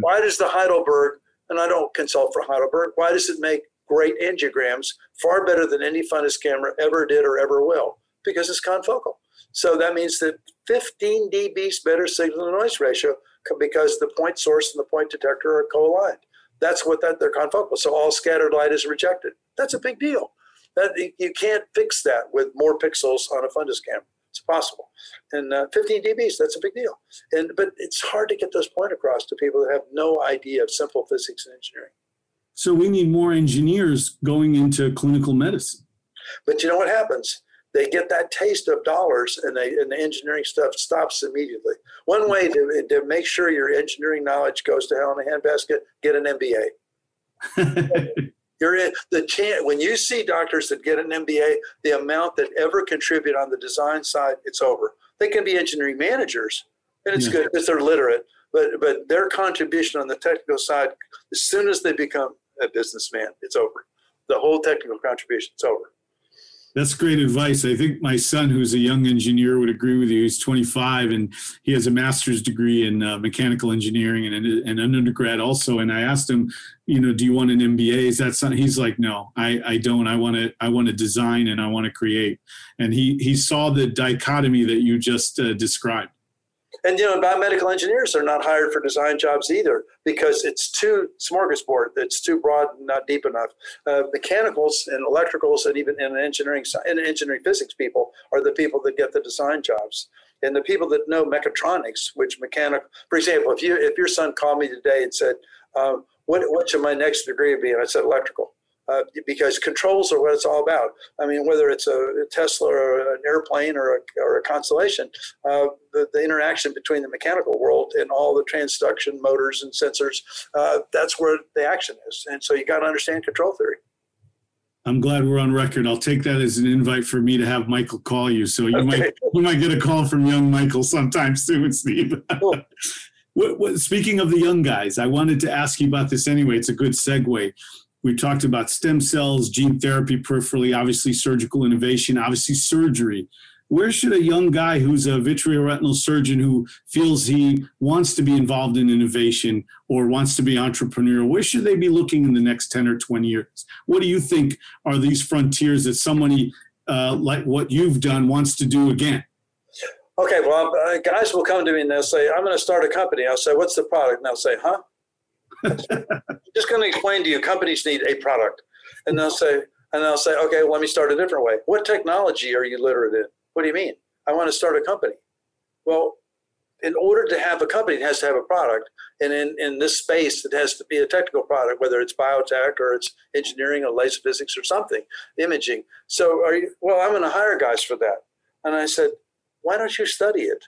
Speaker 3: Why does the Heidelberg, and I don't consult for Heidelberg, why does it make great angiograms far better than any fundus camera ever did or ever will? Because it's confocal. So that means that 15 dBs better signal to noise ratio because the point source and the point detector are co-aligned. That's what that they're confocal. So all scattered light is rejected. That's a big deal. That you can't fix that with more pixels on a fundus camera. It's possible. And uh, 15 dBs, that's a big deal. And but it's hard to get those point across to people that have no idea of simple physics and engineering.
Speaker 2: So we need more engineers going into clinical medicine.
Speaker 3: But you know what happens? they get that taste of dollars and they and the engineering stuff stops immediately. One way to, to make sure your engineering knowledge goes to hell in a handbasket, get an MBA. You're in the chance when you see doctors that get an MBA, the amount that ever contribute on the design side, it's over. They can be engineering managers, and it's yeah. good because they're literate. But but their contribution on the technical side, as soon as they become a businessman, it's over. The whole technical contribution, it's over.
Speaker 2: That's great advice. I think my son, who's a young engineer, would agree with you. He's 25 and he has a master's degree in uh, mechanical engineering and, and an undergrad also. And I asked him, you know, do you want an MBA? Is that something? He's like, no, I, I don't. I want to I want to design and I want to create. And he he saw the dichotomy that you just uh, described.
Speaker 3: And you know, biomedical engineers are not hired for design jobs either because it's too smorgasbord. It's too broad, and not deep enough. Uh, mechanicals and electricals, and even in engineering and engineering physics people are the people that get the design jobs. And the people that know mechatronics, which mechanic, for example, if you if your son called me today and said, um, "What what should my next degree be?" and I said electrical uh, because controls are what it's all about. I mean, whether it's a Tesla or an airplane or a, or a constellation, uh, the, the, interaction between the mechanical world and all the transduction motors and sensors, uh, that's where the action is. And so you got to understand control theory.
Speaker 2: I'm glad we're on record. I'll take that as an invite for me to have Michael call you. So you okay. might you might get a call from young Michael sometime soon, Steve. Cool. speaking of the young guys, I wanted to ask you about this anyway. It's a good segue. We talked about stem cells, gene therapy peripherally, obviously surgical innovation, obviously surgery. Where should a young guy who's a vitreoretinal surgeon who feels he wants to be involved in innovation or wants to be entrepreneurial, where should they be looking in the next 10 or 20 years? What do you think are these frontiers that somebody uh, like what you've done wants to do again?
Speaker 3: Okay, well, uh, guys will come to me and they'll say, I'm going to start a company. I'll say, What's the product? And they'll say, Huh? just going to explain to you companies need a product. And they'll say and they'll say okay well, let me start a different way. What technology are you literate in? What do you mean? I want to start a company. Well in order to have a company it has to have a product. And in, in this space it has to be a technical product whether it's biotech or it's engineering or laser physics or something imaging. So are you well i'm going to hire guys for that. And i said why don't you study it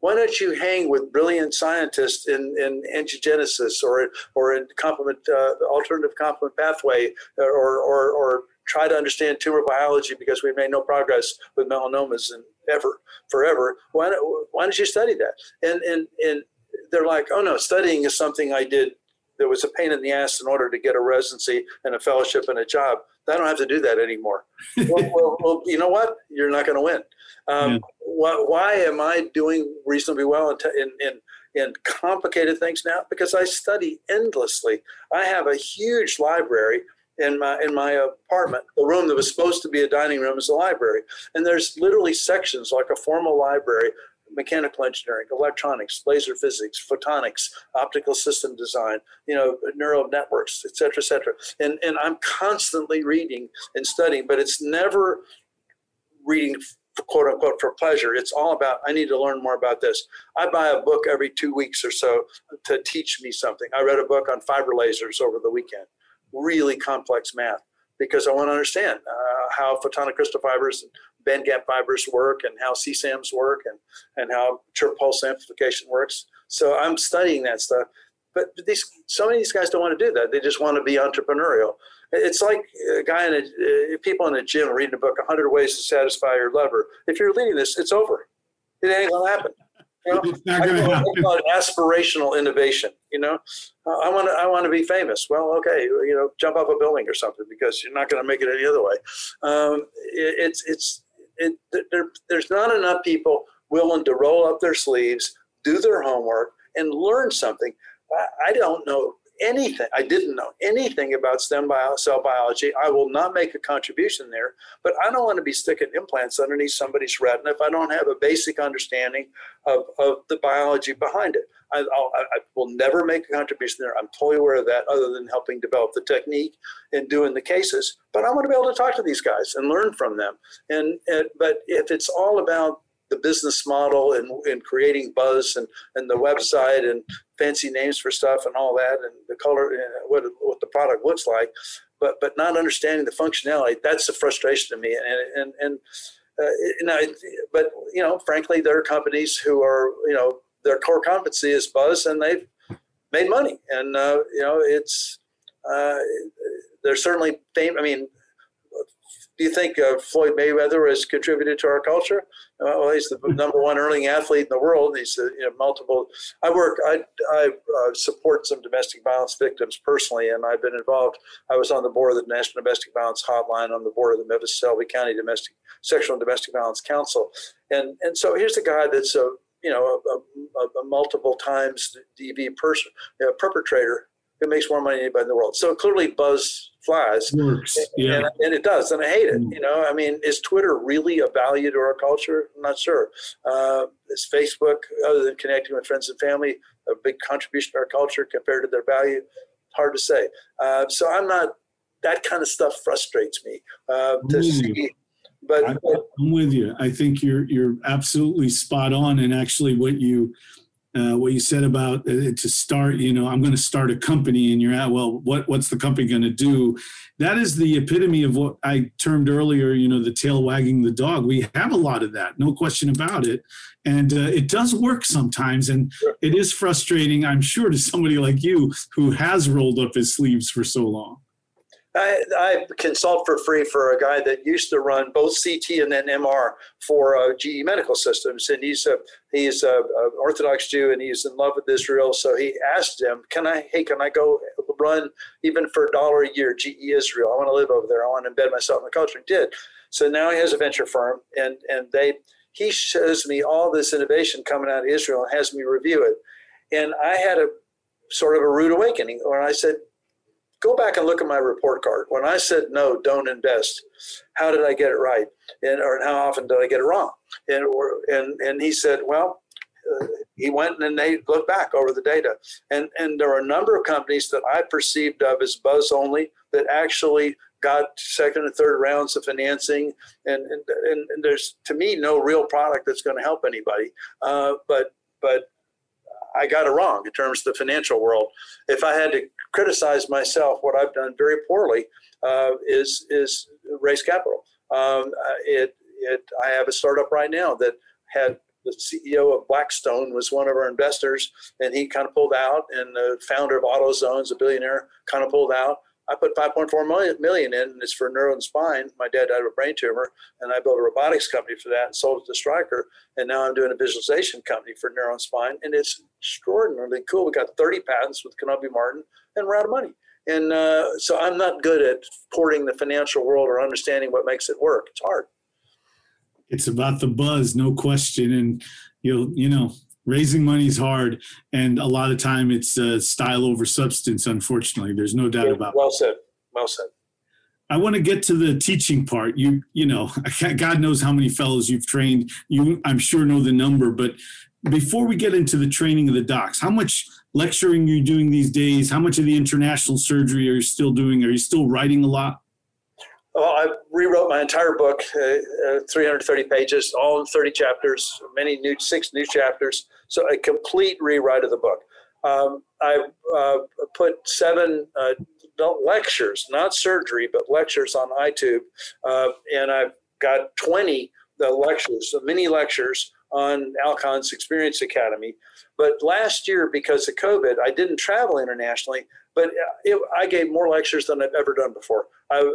Speaker 3: why don't you hang with brilliant scientists in, in angiogenesis or, or in complement, uh, alternative complement pathway or, or, or try to understand tumor biology because we've made no progress with melanomas and ever, forever. Why don't, why don't you study that? And, and, and they're like, oh no, studying is something I did that was a pain in the ass in order to get a residency and a fellowship and a job. I don't have to do that anymore. well, well, well, you know what? You're not going to win. Um, yeah. why, why, am I doing reasonably well in, in, in, in complicated things now? Because I study endlessly. I have a huge library in my in my apartment. The room that was supposed to be a dining room is a library, and there's literally sections like a formal library mechanical engineering, electronics, laser physics, photonics, optical system design, you know, neural networks, et cetera, et cetera. And, and I'm constantly reading and studying, but it's never reading quote unquote for pleasure. It's all about, I need to learn more about this. I buy a book every two weeks or so to teach me something. I read a book on fiber lasers over the weekend, really complex math, because I want to understand uh, how photonic crystal fibers band gap fibers work and how SESAMs work and, and how chirp pulse amplification works. So I'm studying that stuff. But these, so many of these guys don't want to do that. They just want to be entrepreneurial. It's like a guy in a, uh, people in a gym reading a book, 100 Ways to Satisfy Your Lover. If you're leading this, it's over. It ain't going to happen. You know, it's not going to happen. Aspirational innovation. You know, uh, I want to. I want to be famous. Well, okay, you know, jump off a building or something because you're not going to make it any other way. Um, it, it's it's it, there, there's not enough people willing to roll up their sleeves, do their homework, and learn something. I, I don't know anything. I didn't know anything about stem bio, cell biology. I will not make a contribution there, but I don't want to be sticking implants underneath somebody's retina if I don't have a basic understanding of, of the biology behind it. I, I, will never make a contribution there. I'm totally aware of that, other than helping develop the technique and doing the cases. But I want to be able to talk to these guys and learn from them. And, and but if it's all about the business model and, and creating buzz and, and the website and fancy names for stuff and all that and the color and what, what the product looks like but but not understanding the functionality that's the frustration to me. And and, and uh, know, but you know frankly there are companies who are you know their core competency is buzz and they've made money. And uh, you know it's uh, they're certainly fame i mean do you think uh, Floyd Mayweather has contributed to our culture? Well, he's the number one earning athlete in the world. He's uh, you know, multiple. I work. I I uh, support some domestic violence victims personally, and I've been involved. I was on the board of the National Domestic Violence Hotline, on the board of the Memphis Shelby County Domestic Sexual and Domestic Violence Council, and and so here's a guy that's a you know a, a, a multiple times DV person, perpetrator who makes more money than anybody in the world. So clearly, buzz flies.
Speaker 2: Works. Yeah.
Speaker 3: And, and, it does, and I hate it.
Speaker 2: Mm.
Speaker 3: You know, I mean, is Twitter really a value to our culture? I'm not sure. Uh, is Facebook, other than connecting with friends and family, a big contribution to our culture compared to their value? Hard to say. Uh, so I'm not. That kind of stuff frustrates me uh, to see. But,
Speaker 2: I, I'm with you. I think you're you're absolutely spot on. And actually, what you uh, what you said about uh, to start, you know, I'm going to start a company, and you're at, well, what what's the company going to do? That is the epitome of what I termed earlier, you know, the tail wagging the dog. We have a lot of that, no question about it, and uh, it does work sometimes, and it is frustrating, I'm sure, to somebody like you who has rolled up his sleeves for so long.
Speaker 3: I, I consult for free for a guy that used to run both CT and then MR for uh, GE Medical Systems, and he's a he's a, a Orthodox Jew and he's in love with Israel. So he asked him, "Can I? Hey, can I go run even for a dollar a year GE Israel? I want to live over there. I want to embed myself in the culture." He did. So now he has a venture firm, and and they he shows me all this innovation coming out of Israel and has me review it, and I had a sort of a rude awakening when I said, go back and look at my report card. When I said no, don't invest, how did I get it right, and or how often did I get it wrong? And or and and he said, well, uh, he went and they looked back over the data, and and there are a number of companies that I perceived of as buzz only that actually got second and third rounds of financing, and and, and, there's to me no real product that's going to help anybody, uh, but but. I got it wrong in terms of the financial world. If I had to criticize myself, what I've done very poorly uh, is is raise capital. Um, it it I have a startup right now that had the CEO of Blackstone was one of our investors, and he kind of pulled out, and the founder of AutoZone's a billionaire, kind of pulled out. I put 5.4 million, million in, and it's for neuro and spine. My dad died of a brain tumor, and I built a robotics company for that and sold it to Stryker. And now I'm doing a visualization company for neuro and spine, and it's extraordinarily cool. We got 30 patents with Knobbe Martens, and we're out of money. And uh, so I'm not good at porting the financial world or understanding what makes it work. It's hard.
Speaker 2: It's about the buzz, no question. And you'll, you know, raising money is hard, and a lot of time it's uh, style over substance. Unfortunately, there's no doubt about.
Speaker 3: Well said. Well said.
Speaker 2: I want to get to the teaching part. You, you know, God knows how many fellows you've trained. You, I'm sure, know the number. But before we get into the training of the docs, how much lecturing are you doing these days? How much of the international surgery are you still doing? Are you still writing a lot?
Speaker 3: Well, I rewrote my entire book, uh, uh, 330 pages, all in 30 chapters, many new, six new chapters. So a complete rewrite of the book. Um, I uh, put seven uh, lectures, not surgery, but lectures on iTube, uh, and I've got 20 the lectures, mini lectures on Alcon's Experience Academy. But last year, because of COVID, I didn't travel internationally, but it, I gave more lectures than I've ever done before I,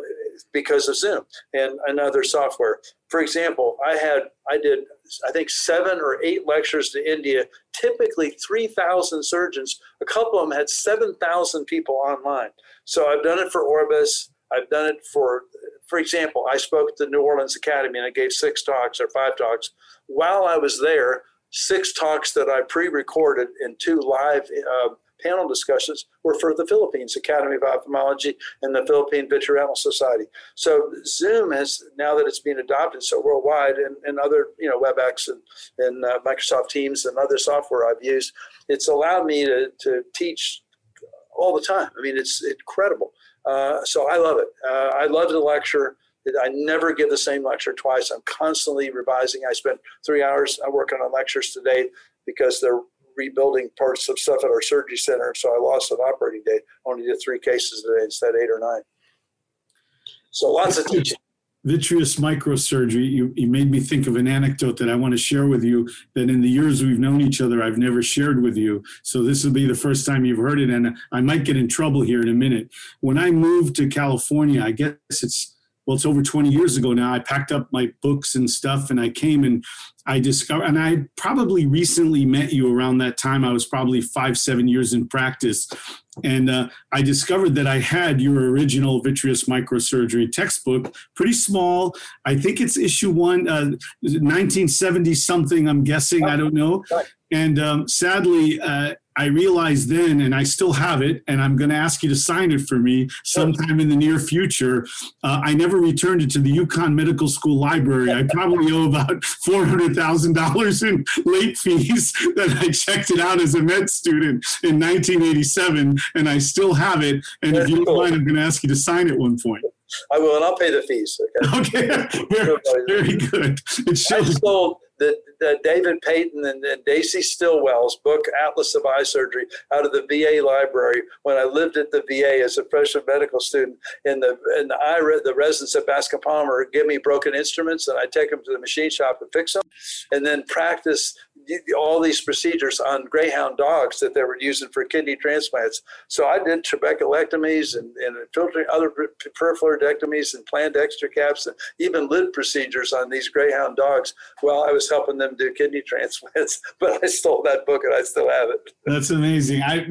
Speaker 3: because of Zoom and, and other software. For example, I had I did I think seven or eight lectures to India, typically 3,000 surgeons. A couple of them had 7,000 people online. So I've done it for Orbis. I've done it for, for example, I spoke at the New Orleans Academy and I gave six talks or five talks. While I was there, six talks that I pre-recorded and two live uh, panel discussions were for the Philippines Academy of Ophthalmology and the Philippine Vitreoretinal Society. So Zoom has now that it's being adopted so worldwide, and, and other you know WebEx and, and uh, Microsoft Teams and other software I've used, it's allowed me to, to teach all the time. I mean, it's incredible. Uh, so I love it. Uh, I love the lecture. I never give the same lecture twice. I'm constantly revising. I spent three hours working on lectures today because they're rebuilding parts of stuff at our surgery center. So I lost an operating day. Only did three cases today instead of eight or nine. So lots of teaching.
Speaker 2: Vitreous microsurgery, you, you made me think of an anecdote that I want to share with you that in the years we've known each other, I've never shared with you. So this will be the first time you've heard it. And I might get in trouble here in a minute. When I moved to California, I guess it's well, it's over 20 years ago now. I packed up my books and stuff and I came and I discovered, and I probably recently met you around that time. I was probably five, seven years in practice. And uh, I discovered that I had your original vitreous microsurgery textbook, pretty small. I think it's issue one, uh, 1970 something, I'm guessing. I don't know. And um, sadly, uh, I realized then, and I still have it, and I'm going to ask you to sign it for me sometime in the near future. Uh, I never returned it to the UConn Medical School Library. I probably owe about four hundred thousand dollars in late fees that I checked it out as a med student in 1987, and I still have it. And if you don't mind, I'm going to ask you to sign it one point.
Speaker 3: I will, and I'll pay the fees.
Speaker 2: Okay, okay. very, very good. It shows.
Speaker 3: I sold the, the David Paton and, and Daisy Stillwell's book Atlas of Eye Surgery out of the VA library when I lived at the VA as a freshman medical student. In the in the I the residents at Bascom Palmer give me broken instruments and I take them to the machine shop and fix them, and then practice all these procedures on greyhound dogs that they were using for kidney transplants. So I did trabeculectomies and, and filtering other peripheral and planned extra caps and even lid procedures on these greyhound dogs while I was helping them do kidney transplants. But I stole that book and I still have it.
Speaker 2: That's amazing. I,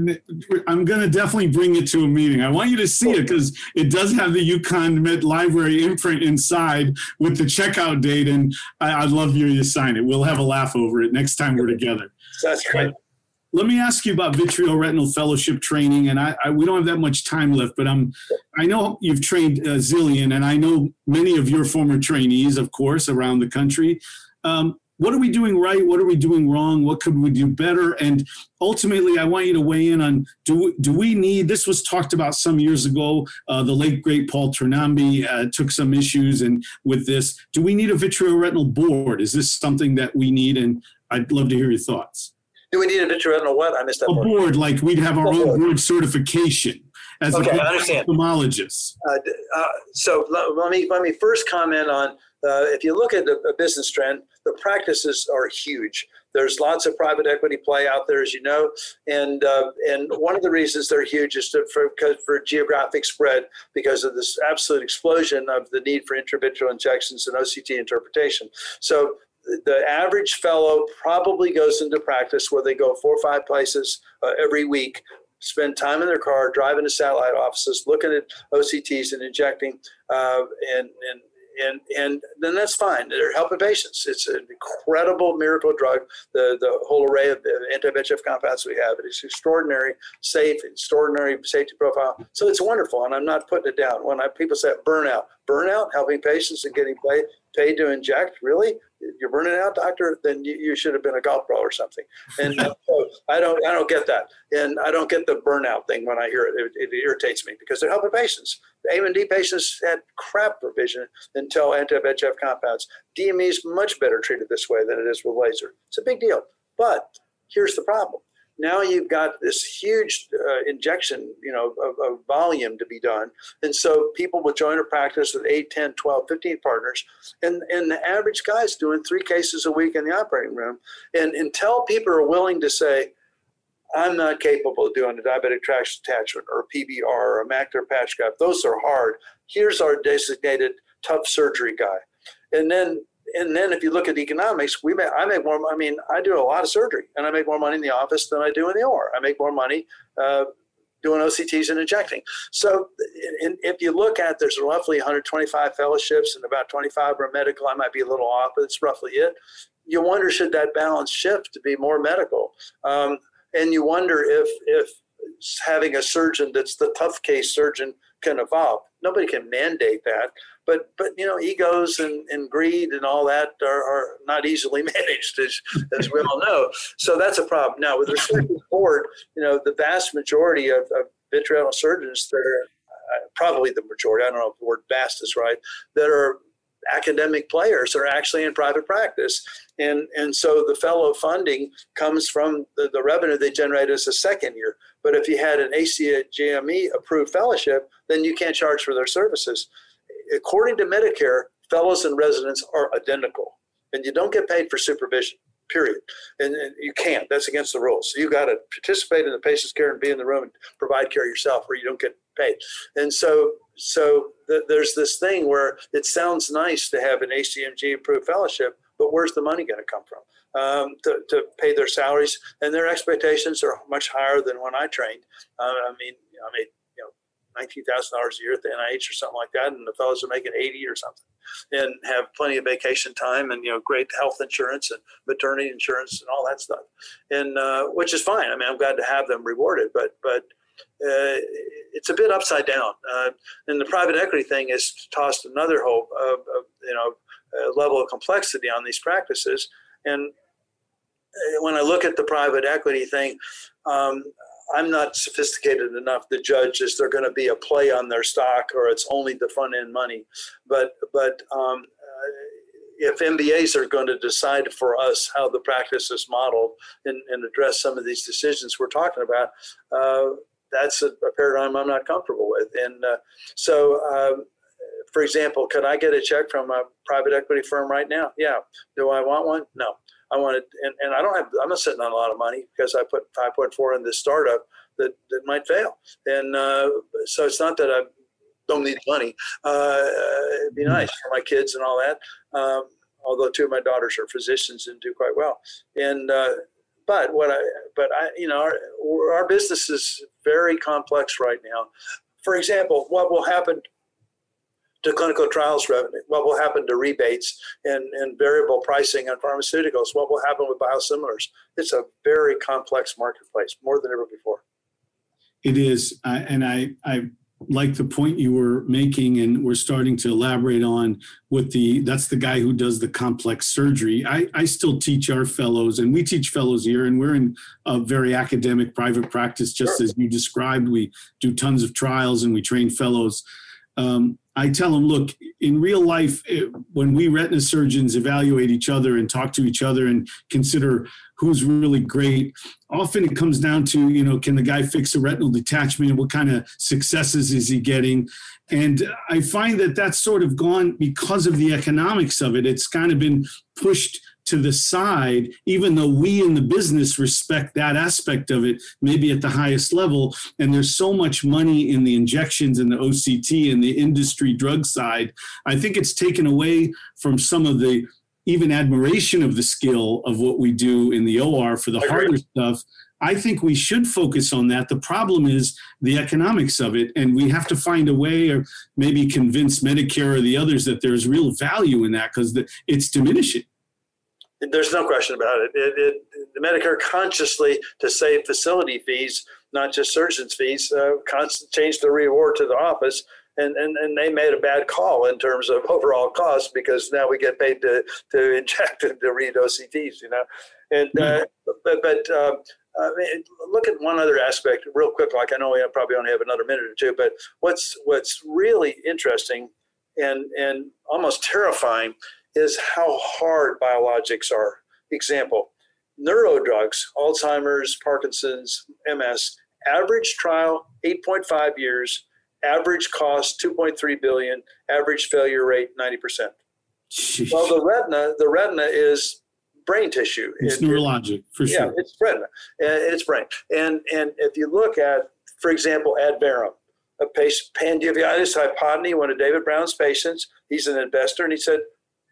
Speaker 2: I'm going to definitely bring it to a meeting. I want you to see it because it does have the Med Library imprint inside with the checkout date. And I, would love you to sign it. We'll have a laugh over it next time we're together.
Speaker 3: That's great.
Speaker 2: Let me ask you about vitreoretinal fellowship training, and I, I, we don't have that much time left, but I'm I know you've trained a zillion, and I know many of your former trainees, of course, around the country. Um, what are we doing right? What are we doing wrong? What could we do better? And ultimately, I want you to weigh in on do, do we need, this was talked about some years ago. Uh, the late, great Paul Tornambe uh, took some issues and with this. Do we need a vitreoretinal board? Is this something that we need? And I'd love to hear your thoughts.
Speaker 3: Do we need a vitreoretinal what? I missed that.
Speaker 2: A board, board like we'd have our own board. board certification as
Speaker 3: okay,
Speaker 2: a
Speaker 3: ophthalmologist. Uh, uh, so let me let me first comment on uh, if you look at a, a business trend, the practices are huge. There's lots of private equity play out there, as you know, and uh, and one of the reasons they're huge is to, for for geographic spread because of this absolute explosion of the need for intravitreal injections and OCT interpretation. So the average fellow probably goes into practice where they go four or five places uh, every week spend time in their car driving to satellite offices looking at octs and injecting uh, and, and and and then that's fine. They're helping patients. It's an incredible miracle drug. The the whole array of anti-VEGF compounds we have. It is extraordinary, safe, extraordinary safety profile. So it's wonderful, and I'm not putting it down. When I, people say burnout, burnout, helping patients and getting paid to inject, really? you're burning out, doctor, then you, you should have been a golf pro or something. And uh, so I don't, I don't get that, and I don't get the burnout thing when I hear it. It, it irritates me because they're helping patients. The AMD patients had crap vision until anti-VEGF compounds. DME is much better treated this way than it is with laser. It's a big deal. But here's the problem: now you've got this huge uh, injection, you know, of, of, volume to be done. And so people will join a practice with 8, 10, 12, 15 partners. And, and the average guy's doing three cases a week in the operating room. And until people are willing to say, I'm not capable of doing a diabetic traction attachment or a PVR or a macular patch graft, those are hard. Here's our designated tough surgery guy. And then and then if you look at economics, we make, I make more. I mean, I do a lot of surgery, and I make more money in the office than I do in the OR. I make more money uh, doing OCTs and injecting. So, in, if you look at, there's roughly 125 fellowships and about 25 are medical. I might be a little off, but it's roughly it. You wonder should that balance shift to be more medical, um, and you wonder if if having a surgeon that's the tough case surgeon can evolve. Nobody can mandate that, but but you know egos and, and greed and all that are, are not easily managed as, as we all know. So that's a problem. Now with respect to the board you know the vast majority of, of vitreoretinal surgeons that are uh, probably the majority i don't know if the word vast is right that are academic players are actually in private practice. And and so the fellow funding comes from the, the revenue they generate as a second year. But if you had an ACGME approved fellowship then you can't charge for their services according to Medicare, fellows and residents are identical, and you don't get paid for supervision. Period. And, and you can't. That's against the rules. So you got to participate in the patient's care and be in the room and provide care yourself, or you don't get paid. And so, so th- there's this thing where it sounds nice to have an ACGME approved fellowship, but where's the money going to come from? Um, to, to, pay their salaries, and their expectations are much higher than when I trained. Uh, I mean, I made nineteen thousand dollars a year at the NIH or something like that, and the fellows are making eighty or something. and have plenty of vacation time and you know great health insurance and maternity insurance and all that stuff, and uh, which is fine. I mean, I'm glad to have them rewarded, but but uh, it's a bit upside down. Uh, and the private equity thing has tossed another whole, uh, you know, level of complexity on these practices. And when I look at the private equity thing, um, I'm not sophisticated enough to judge is there going to be a play on their stock or it's only the front end money. But but um, if MBAs are going to decide for us how the practice is modeled and, and address some of these decisions we're talking about, uh, that's a, a, paradigm I'm not comfortable with. And uh, so, um, for example, could I get a check from a private equity firm right now? Yeah. Do I want one? No. I wanted, and, and I don't have, I'm not sitting on a lot of money because I put 5.4 in this startup that, that might fail. And uh, so it's not that I don't need money. Uh, it'd be nice for my kids and all that. Um, although two of my daughters are physicians and do quite well. And uh, but what I, but I, you know, our, our business is very complex right now. For example, what will happen to clinical trials revenue? What will happen to rebates and, and variable pricing on pharmaceuticals? What will happen with biosimilars? It's a very complex marketplace, more than ever before.
Speaker 2: It is, uh, and I, I like the point you were making and we're starting to elaborate on with the that's the guy who does the complex surgery i, I still teach our fellows and we teach fellows here and we're in a very academic private practice just sure. as you described we do tons of trials and we train fellows um, I tell them, look, in real life, it, when we retina surgeons evaluate each other and talk to each other and consider who's really great, often it comes down to, you know, can the guy fix a retinal detachment? What kind of successes is he getting? And I find that that's sort of gone because of the economics of it. It's kind of been pushed to the side, even though we in the business respect that aspect of it, maybe at the highest level. And there's so much money in the injections and the OCT and the industry drug side. I think it's taken away from some of the even admiration of the skill of what we do in the OR for the harder stuff. I think we should focus on that. The problem is the economics of it, and we have to find a way, or maybe convince Medicare or the others that there's real value in that because it's diminishing.
Speaker 3: There's no question about it. It, it. The Medicare consciously, to save facility fees, not just surgeons' fees, uh, changed the reward to the office. And, and, and they made a bad call in terms of overall cost because now we get paid to, to inject and to read OCTs, you know. And uh, but, but uh, I mean, look at one other aspect real quick. Like I know we probably only have another minute or two, but what's what's really interesting and and almost terrifying is how hard biologics are. Example, neurodrugs, Alzheimer's, Parkinson's, MS, average trial 8.5 years, average cost 2.3 billion, average failure rate 90%. Jeez. Well, the retina, the retina is brain tissue.
Speaker 2: It's it, neurologic for sure.
Speaker 3: Yeah, it's retina. Uh, it's brain. And and if you look at, for example, Adverum, a patient panuveitis hypotony, one of David Brown's patients, he's an investor, and he said,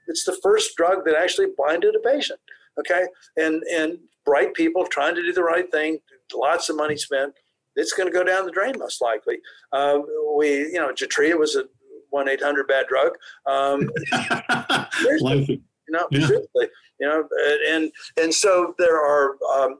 Speaker 3: it's the first drug that actually blinded a patient. Okay, and and bright people trying to do the right thing, lots of money spent. It's going to go down the drain most likely. Um, we, you know, Jetrea was a one eight hundred bad drug. Um, you know, yeah. you know, and and so there are um,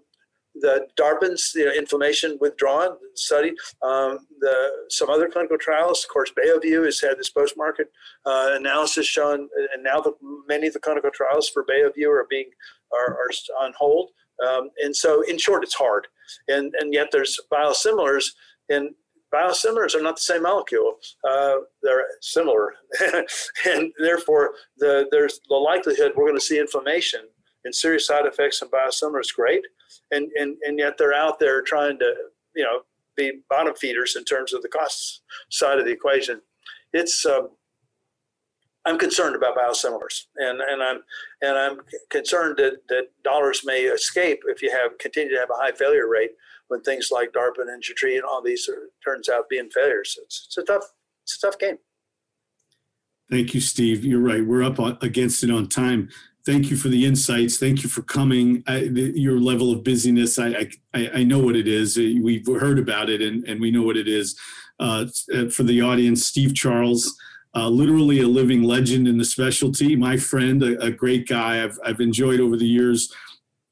Speaker 3: the DARPin's you know, inflammation withdrawn study, um, the, some other clinical trials. Of course, Beovu has had this post-market uh, analysis shown, and now the, many of the clinical trials for Beovu are being are, are on hold. Um, and so, in short, it's hard. And and yet there's biosimilars, and biosimilars are not the same molecule. Uh, they're similar, and therefore the there's the likelihood we're going to see inflammation and serious side effects and biosimilars great and, and, and yet they're out there trying to, you know, be bottom feeders in terms of the cost side of the equation. It's, um, I'm concerned about biosimilars, and, and I'm and I'm concerned that, that dollars may escape if you have continue to have a high failure rate when things like DARPin and Jetrea and all these are, turns out being failures. It's, it's a tough it's a tough game.
Speaker 2: Thank you, Steve. You're right. We're up against it on time thank you for the insights. Thank you for coming. I, the, your level of busyness, I, I, I know what it is. Uh, we've heard about it, and, and we know what it is. Uh, uh, for the audience, Steve Charles, uh, literally a living legend in the specialty. My friend, a, a, great guy. I've, I've enjoyed over the years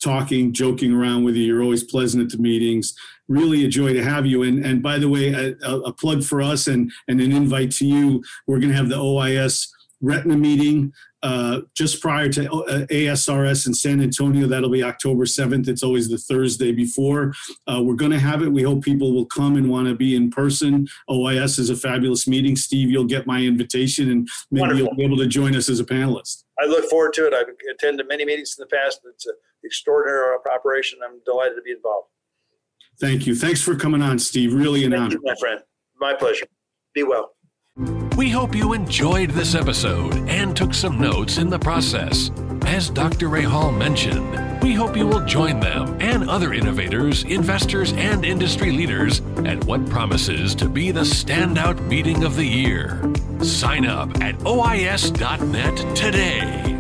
Speaker 2: talking, joking around with you. You're always pleasant at the meetings. Really a joy to have you. And, and by the way, a, a plug for us and, and an invite to you. We're going to have the OIS retina meeting uh, just prior to uh, ASRS in San Antonio. That'll be October 7th. It's always the Thursday before. Uh, we're going to have it. We hope people will come and want to be in person. OIS is a fabulous meeting. Steve, you'll get my invitation and maybe Wonderful. you'll be able to join us as a panelist.
Speaker 3: I look forward to it. I've attended many meetings in the past. It's an extraordinary operation. I'm delighted to be involved.
Speaker 2: Thank you. Thanks for coming on, Steve. Really an
Speaker 3: Thank
Speaker 2: honor.
Speaker 3: You, my friend. My pleasure. Be well.
Speaker 1: We hope you enjoyed this episode and took some notes in the process. As Dr. Rahhal mentioned, we hope you will join them and other innovators, investors, and industry leaders at what promises to be the standout meeting of the year. Sign up at OIS.net today.